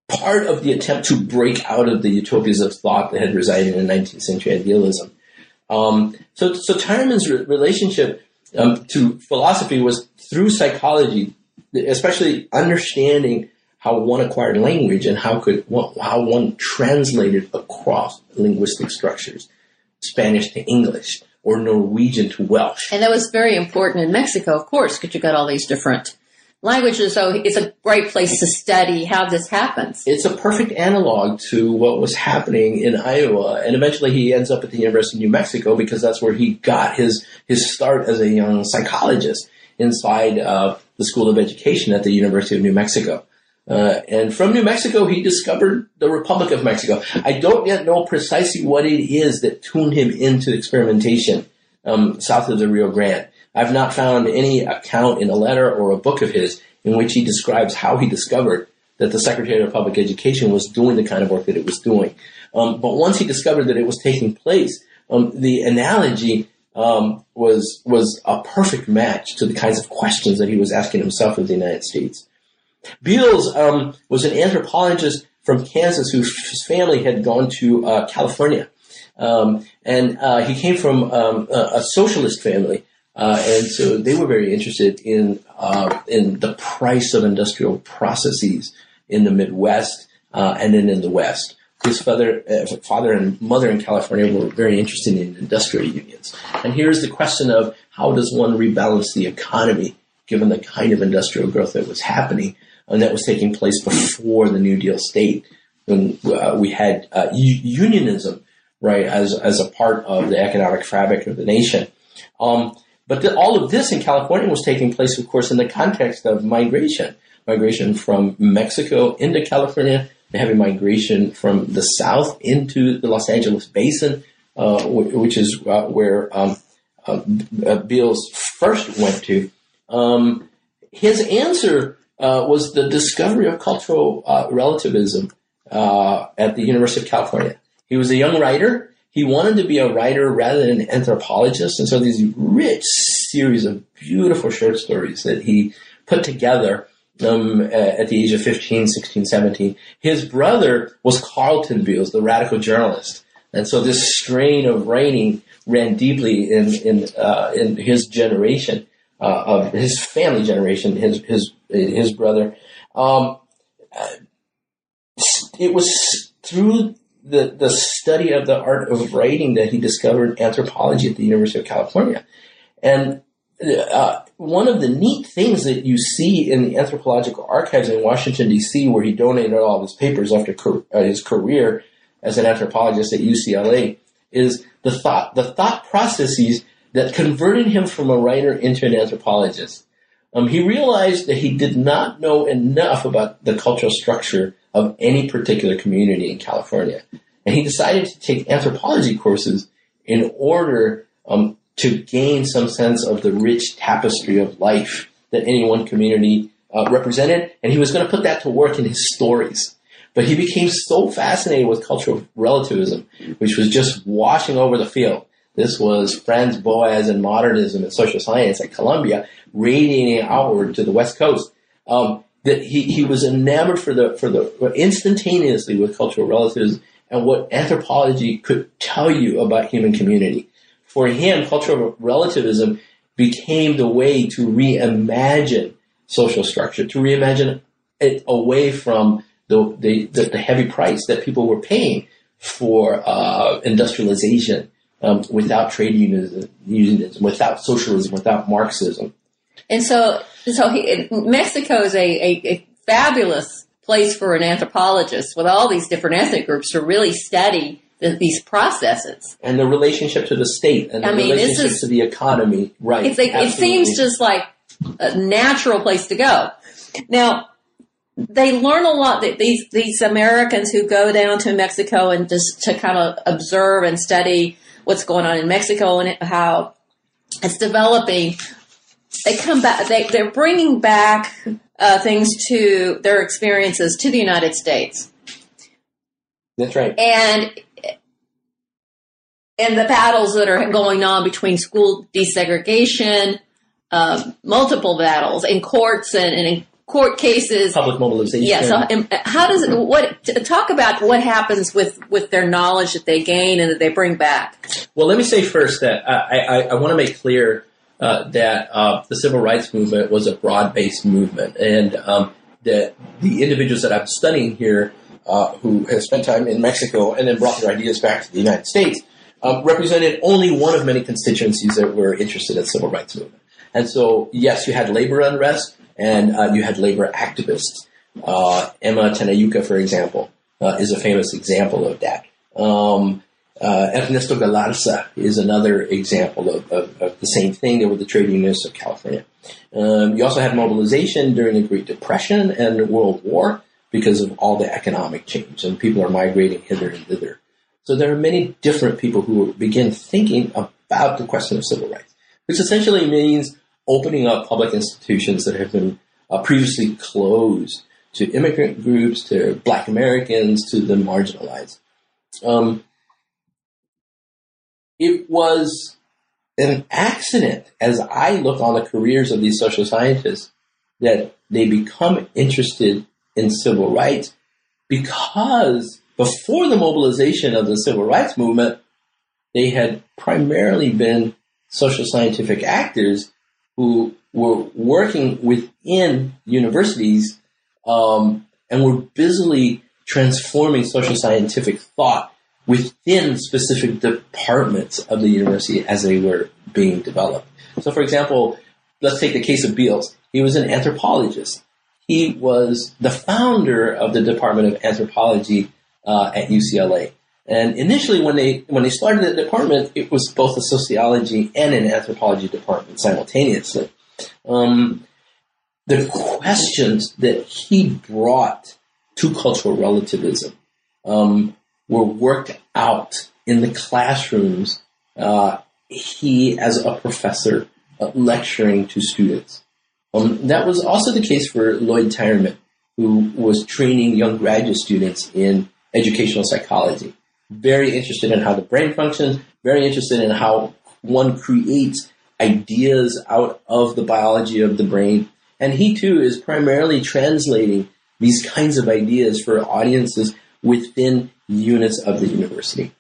part of the attempt to break out of the utopias of thought that had resided in 19th century idealism. Um, so, so Tireman's re- relationship um, to philosophy was through psychology, especially understanding how one acquired language and how could how one translated across linguistic structures, Spanish to English or Norwegian to Welsh. And that was very important in Mexico, of course, because you got all these different languages, so it's a great place to study how this happens. It's a perfect analog to what was happening in Iowa, and eventually he ends up at the University of New Mexico because that's where he got his his start as a young psychologist inside of the School of Education at the University of New Mexico. Uh, and from New Mexico, he discovered the Republic of Mexico. I don't yet know precisely what it is that tuned him into experimentation um, south of the Rio Grande. I've not found any account in a letter or a book of his in which he describes how he discovered that the Secretary of Public Education was doing the kind of work that it was doing. Um, but once he discovered that it was taking place, um, the analogy um, was was a perfect match to the kinds of questions that he was asking himself of the United States. Beals um, was an anthropologist from Kansas whose family had gone to uh, California, um, and uh, he came from um, a, a, socialist family, uh, and so they were very interested in uh, in the price of industrial processes in the Midwest uh, and then in the West his father, uh, father and mother in California were very interested in industrial unions. And here's the question of how does one rebalance the economy given the kind of industrial growth that was happening and that was taking place before the New Deal state when uh, we had uh, unionism, right, as, as a part of the economic fabric of the nation. Um, but the, all of this in California was taking place, of course, in the context of migration. Migration from Mexico into California, the heavy migration from the south into the Los Angeles basin, uh, which is uh, where um, uh, uh, Beals first went to. Um, his answer uh, was the discovery of cultural uh, relativism at the University of California. He was a young writer. He wanted to be a writer rather than an anthropologist, and so these rich series of beautiful short stories that he put together um, at the age of 15, 16, 17. His brother was Carleton Beals, the radical journalist. And so this strain of writing ran deeply in, in, uh, in his generation, uh, of his family generation, his, his, his brother. Um, it was through the, the study of the art of writing that he discovered anthropology at the University of California. And uh, one of the neat things that you see in the anthropological archives in Washington D.C., where he donated all of his papers after uh, his career as an anthropologist at UCLA, is the thought the thought processes that converted him from a writer into an anthropologist. Um, he realized that he did not know enough about the cultural structure of any particular community in California, and he decided to take anthropology courses in order um, to gain some sense of the rich tapestry of life that any one community uh, represented, and he was going to put that to work in his stories. But he became so fascinated with cultural relativism, which was just washing over the field. This was Franz Boas and modernism and social science at Columbia, radiating outward to the West Coast. Um, that he, he was enamored for the for the instantaneously with cultural relativism and what anthropology could tell you about human community for him, cultural relativism became the way to reimagine social structure, to reimagine it away from the, the, the, heavy price that people were paying for uh, industrialization um, without trade unionism, without socialism, without Marxism. And so, so he, Mexico is a, a, a fabulous place for an anthropologist with all these different ethnic groups to really study the, these processes and the relationship to the state and the I mean, relationship is, to the economy. Right. It's like, it seems just like a natural place to go. Now, they learn a lot that these these Americans who go down to Mexico and just to kind of observe and study what's going on in Mexico and how it's developing. They come back. They they're bringing back uh, things to their experiences to the United States. That's right. And and the battles that are going on between school desegregation, uh, multiple battles in courts and, and, in court cases, public mobilization. Yeah. So, um, how does it, what talk about what happens with with their knowledge that they gain and that they bring back? Well, let me say first that I, I, I want to make clear uh, that uh, the civil rights movement was a broad based movement, and um, that the individuals that I'm studying here. Uh, who have spent time in Mexico and then brought their ideas back to the United States um, represented only one of many constituencies that were interested in the civil rights movement. And so, yes, you had labor unrest and uh, you had labor activists. Uh, Emma Tenayuca, for example, is a famous example of that. Um, uh, Ernesto Galarza is another example of, of, of, the same thing. They were the trade unionists of California. Um, you also had mobilization during the Great Depression and World War because of all the economic change, and people are migrating hither and thither. So there are many different people who begin thinking about about the question of civil rights, which essentially means opening up public institutions that have been uh, previously closed to immigrant groups, to Black Americans, to the marginalized. Um, it was an accident, as I look on the careers of these social scientists, that they become interested in civil rights because before the mobilization of the civil rights movement, they had primarily been social scientific actors who were working within universities um, and were busily transforming social scientific thought within specific departments of the university as they were being developed. So, for example, let's take the case of Beals. He was an anthropologist. He was the founder of the Department of Anthropology uh, at UCLA. And initially, when they when they started the department, it was both a sociology and an anthropology department simultaneously. Um, the questions that he brought to cultural relativism um, were worked out in the classrooms. Uh, he, as a professor, uh, lecturing to students. Um, that was also the case for Loyd Tireman, who was training young graduate students in educational psychology. Very interested in how the brain functions, very interested in how one creates ideas out of the biology of the brain. And he too is primarily translating these kinds of ideas for audiences within units of the university.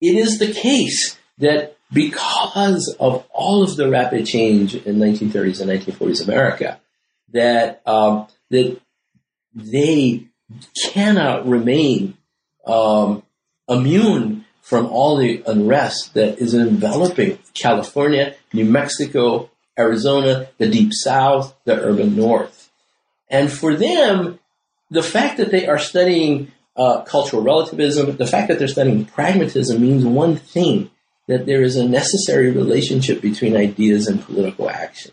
It is the case that because of all of the rapid change in 1930s and 1940s America, that um, that they cannot remain um, immune from all the unrest that is enveloping California, New Mexico, Arizona, the deep south, the urban north. And for them, the fact that they are studying uh, cultural relativism, the fact that they're studying pragmatism means one thing that there is a necessary relationship between ideas and political action.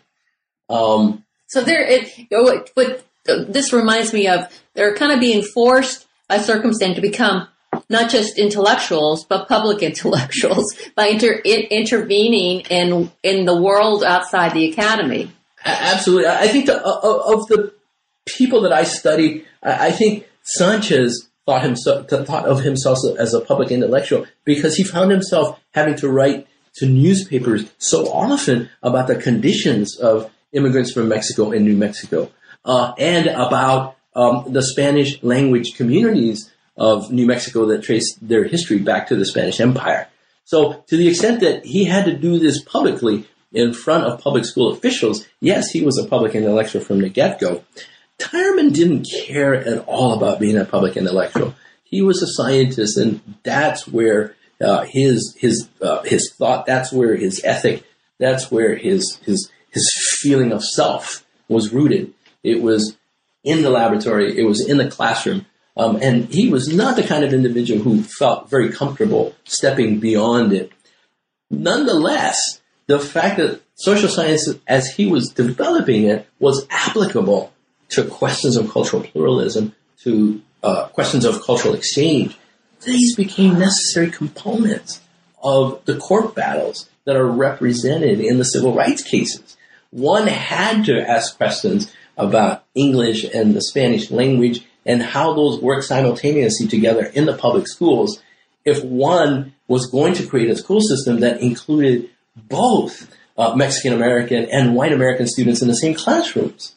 Um, so there, it, what this reminds me of, they're kind of being forced by circumstance to become not just intellectuals, but public intellectuals by inter, in, intervening in in the world outside the academy. Absolutely, I think the, of the people that I study, I think Sanchez thought himself thought of himself as a public intellectual because he found himself having to write to newspapers so often about the conditions of immigrants from Mexico in New Mexico uh, and about um, the Spanish language communities of New Mexico that trace their history back to the Spanish Empire. So, to the extent that he had to do this publicly in front of public school officials, yes, he was a public intellectual from the get go. Tireman didn't care at all about being a public intellectual. He was a scientist, and that's where uh, his his uh, his thought, that's where his ethic, that's where his his his feeling of self was rooted. It was in the laboratory. It was in the classroom. Um, and he was not the kind of individual who felt very comfortable stepping beyond it. Nonetheless, the fact that social science, as he was developing it, was applicable to questions of cultural pluralism, to uh, questions of cultural exchange, these became necessary components of the court battles that are represented in the civil rights cases. One had to ask questions about English and the Spanish language and how those work simultaneously together in the public schools if one was going to create a school system that included both uh, Mexican American and white American students in the same classrooms.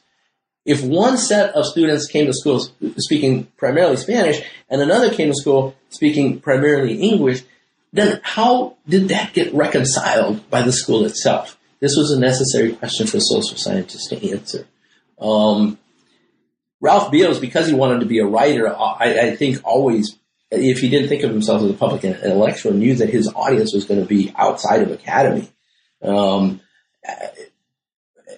If one set of students came to school speaking primarily Spanish and another came to school speaking primarily English, then how did that get reconciled by the school itself? This was a necessary question for social scientists to answer. Um, Ralph Beals, because he wanted to be a writer, I, I, think always, if he didn't think of himself as a public intellectual, knew that his audience was going to be outside of academy. Um,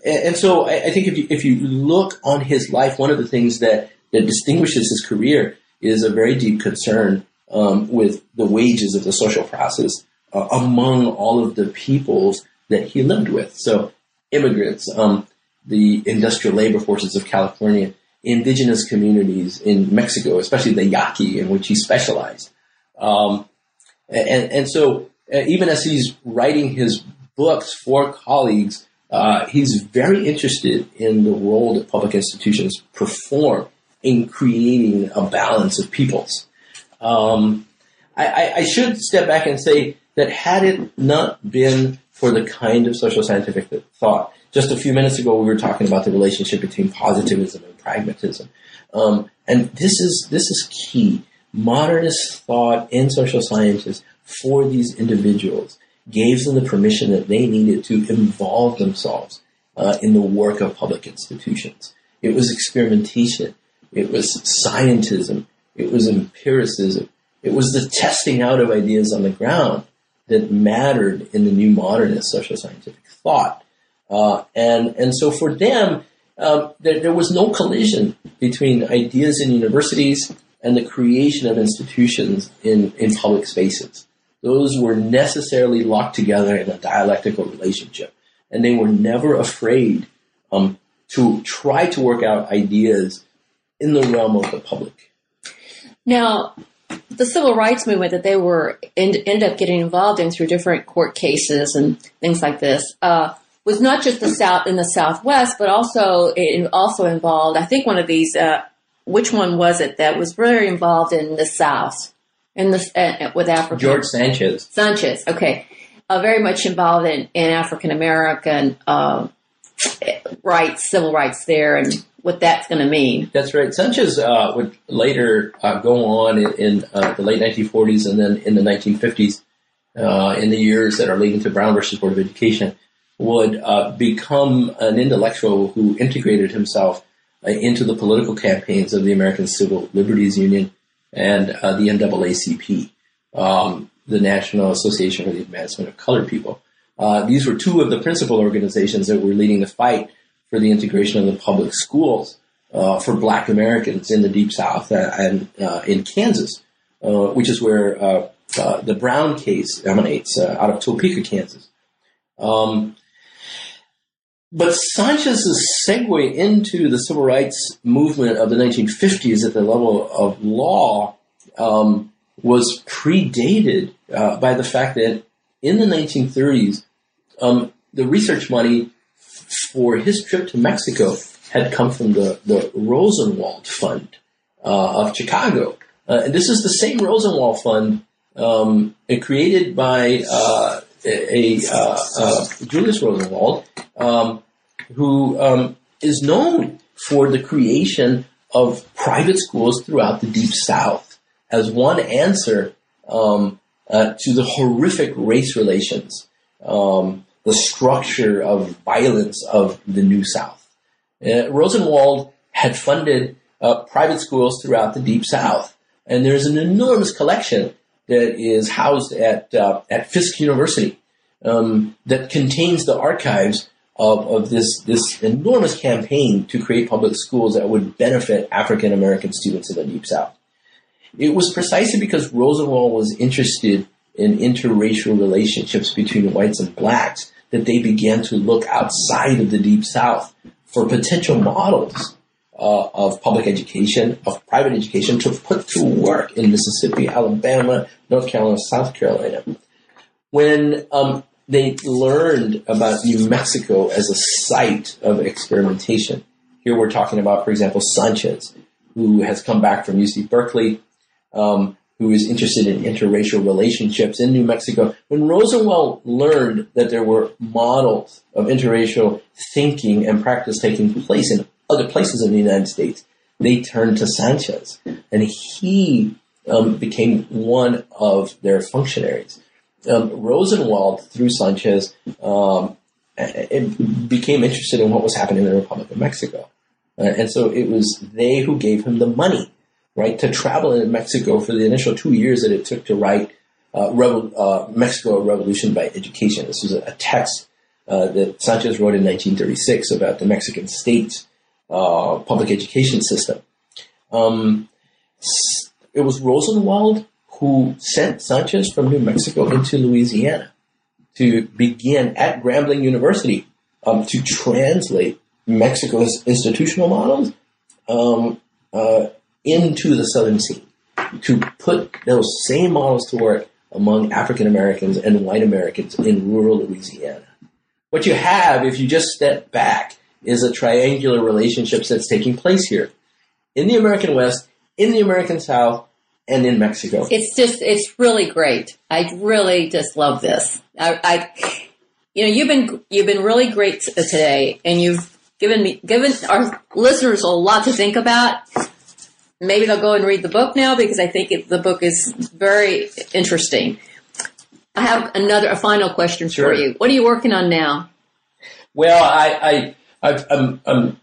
and so I, think if you, if you look on his life, one of the things that, that distinguishes his career is a very deep concern um, with the wages of the social process uh, among all of the peoples that he lived with. So immigrants, um, the industrial labor forces of California, indigenous communities in Mexico, especially the Yaqui in which he specialized. Um, and, and so uh, even as he's writing his books for colleagues, uh, he's very interested in the role that public institutions perform in creating a balance of peoples. Um, I, I, should step back and say that had it not been for the kind of social scientific thought, just a few minutes ago we were talking about the relationship between positivism and pragmatism, um, and this is this is key. Modernist thought in social sciences for these individuals gave them the permission that they needed to involve themselves uh, in the work of public institutions. It was experimentation. It was scientism. It was empiricism. It was the testing out of ideas on the ground that mattered in the new modernist social scientific thought. Uh, and, and so for them, um, there, there was no collision between ideas in universities and the creation of institutions in, in public spaces. Those were necessarily locked together in a dialectical relationship. And they were never afraid um, to try to work out ideas in the realm of the public. Now, the civil rights movement that they were end, end up getting involved in through different court cases and things like this uh, was not just the south in the southwest, but also it also involved. I think one of these. Uh, which one was it that was very involved in the south in the uh, with Africa? George Sanchez. Sanchez. Okay, uh, very much involved in, in African American uh, rights, civil rights there, and what that's going to mean. That's right. Sanchez uh, would later uh, go on in, in uh, the late 1940s and then in the 1950s, uh, in the years that are leading to Brown versus Board of Education, would uh, become an intellectual who integrated himself uh, into the political campaigns of the American Civil Liberties Union and the NAACP, um, the National Association for the Advancement of Colored People. these were two of the principal organizations that were leading the fight for the integration of the public schools uh, for Black Americans in the Deep South and, uh, in Kansas, uh, which is where uh, uh, the Brown case emanates out of Topeka, Kansas. Um, but Sanchez's segue into the civil rights movement of the 1950s at the level of law um, was predated uh, by the fact that in the 1930s, um, the research money for his trip to Mexico had come from the, the Rosenwald Fund uh, of Chicago. Uh, and this is the same Rosenwald Fund um, created by uh, a, uh, uh, Julius Rosenwald, um, who um, is known for the creation of private schools throughout the Deep South as one answer um, uh, to the horrific race relations um, the structure of violence of the New South. Uh, Rosenwald had funded uh, private schools throughout the Deep South, and there's an enormous collection that is housed at uh, at Fisk University um, that contains the archives of, of this this enormous campaign to create public schools that would benefit African American students in the Deep South. It was precisely because Rosenwald was interested in interracial relationships between whites and blacks that they began to look outside of the Deep South for potential models uh, of public education, of private education to put to work in Mississippi, Alabama, North Carolina, South Carolina. When um, they learned about New Mexico as a site of experimentation, here we're talking about, for example, Sanchez, who has come back from UC Berkeley, um, who is interested in interracial relationships in New Mexico. When Rosenwald learned that there were models of interracial thinking and practice taking place in other places in the United States, they turned to Sanchez, and he um, became one of their functionaries. Um, Rosenwald, through Sanchez, um, became interested in what was happening in the Republic of Mexico. Uh, and so it was they who gave him the money right, to travel in Mexico for the initial two years that it took to write uh, Revo- uh, Mexico Revolution by Education. This was a, a text uh, that Sanchez wrote in 1936 about the Mexican state's uh, public education system. Um, it was Rosenwald who sent Sanchez from New Mexico into Louisiana to begin at Grambling University um, to translate Mexico's institutional models um, uh, into the Southern Sea to put those same models to work among African Americans and white Americans in rural Louisiana. What you have, if you just step back, is a triangular relationship that's taking place here in the American West, in the American South, and in Mexico. It's just, it's really great. I really just love this. I, I you know, you've been, you've been really great today and you've given me, given our listeners a lot to think about. Maybe they'll go and read the book now because I think it, the book is very interesting. I have another, a final question Sure. for you. What are you working on now? Well, I, I, I've, I'm, I'm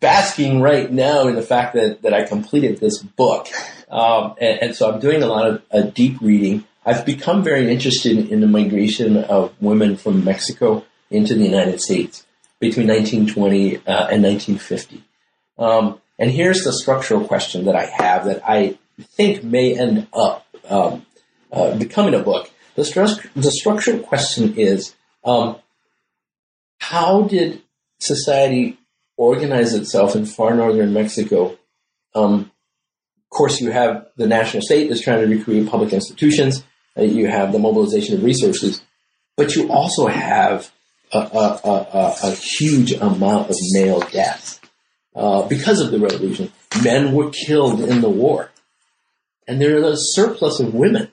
basking right now in the fact that, that I completed this book. Um, and, and so I'm doing a lot of uh, deep reading. I've become very interested in the migration of women from Mexico into the United States between 1920 uh, and 1950. Um, and here's the structural question that I have that I think may end up um, uh, becoming a book. The, the structural question is um, how did society organize itself in far northern Mexico? Um, of course, you have the national state that's trying to recreate public institutions. Uh, you have the mobilization of resources, but you also have a, a, a, a, a huge amount of male death uh, because of the revolution. Men were killed in the war, and there is a surplus of women.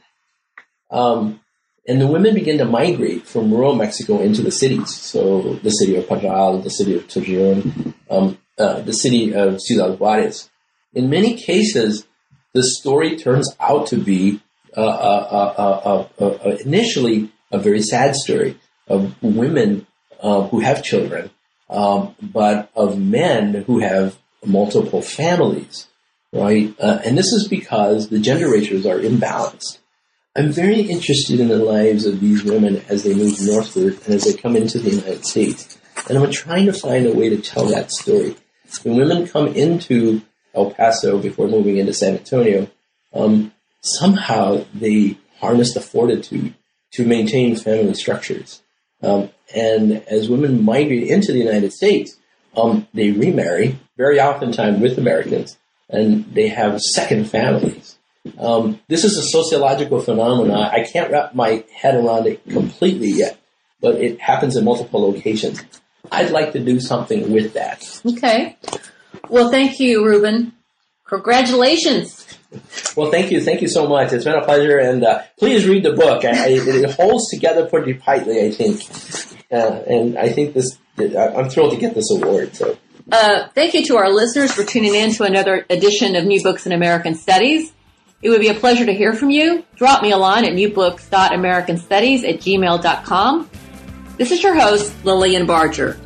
Um, and the women begin to migrate from rural Mexico into the cities. So the city of Parral, the city of Torreon, um, uh, the city of Ciudad Juarez. In many cases, the story turns out to be uh, uh, uh, uh, uh, initially a very sad story of women who have children, um, but of men who have multiple families, right? And this is because the gender ratios are imbalanced. I'm very interested in the lives of these women as they move northward and as they come into the United States. And I'm trying to find a way to tell that story. When women come into El Paso before moving into San Antonio, um, somehow they harness the fortitude to maintain family structures. Um, and as women migrate into the United States, um, they remarry, very oftentimes with Americans, and they have second families. Um, this is a sociological phenomenon. I can't wrap my head around it completely yet, but it happens in multiple locations. I'd like to do something with that. Okay. Well, thank you, Ruben. Congratulations. Well, thank you, thank you so much. It's been a pleasure, and uh, please read the book. I, I, it holds together pretty tightly, I think, uh, and I think this. I'm thrilled to get this award. So, Uh, thank you to our listeners for tuning in to another edition of New Books in American Studies. It would be a pleasure to hear from you. Drop me a line at newbooks.americanstudies at gmail.com. This is your host, Lillian Barger.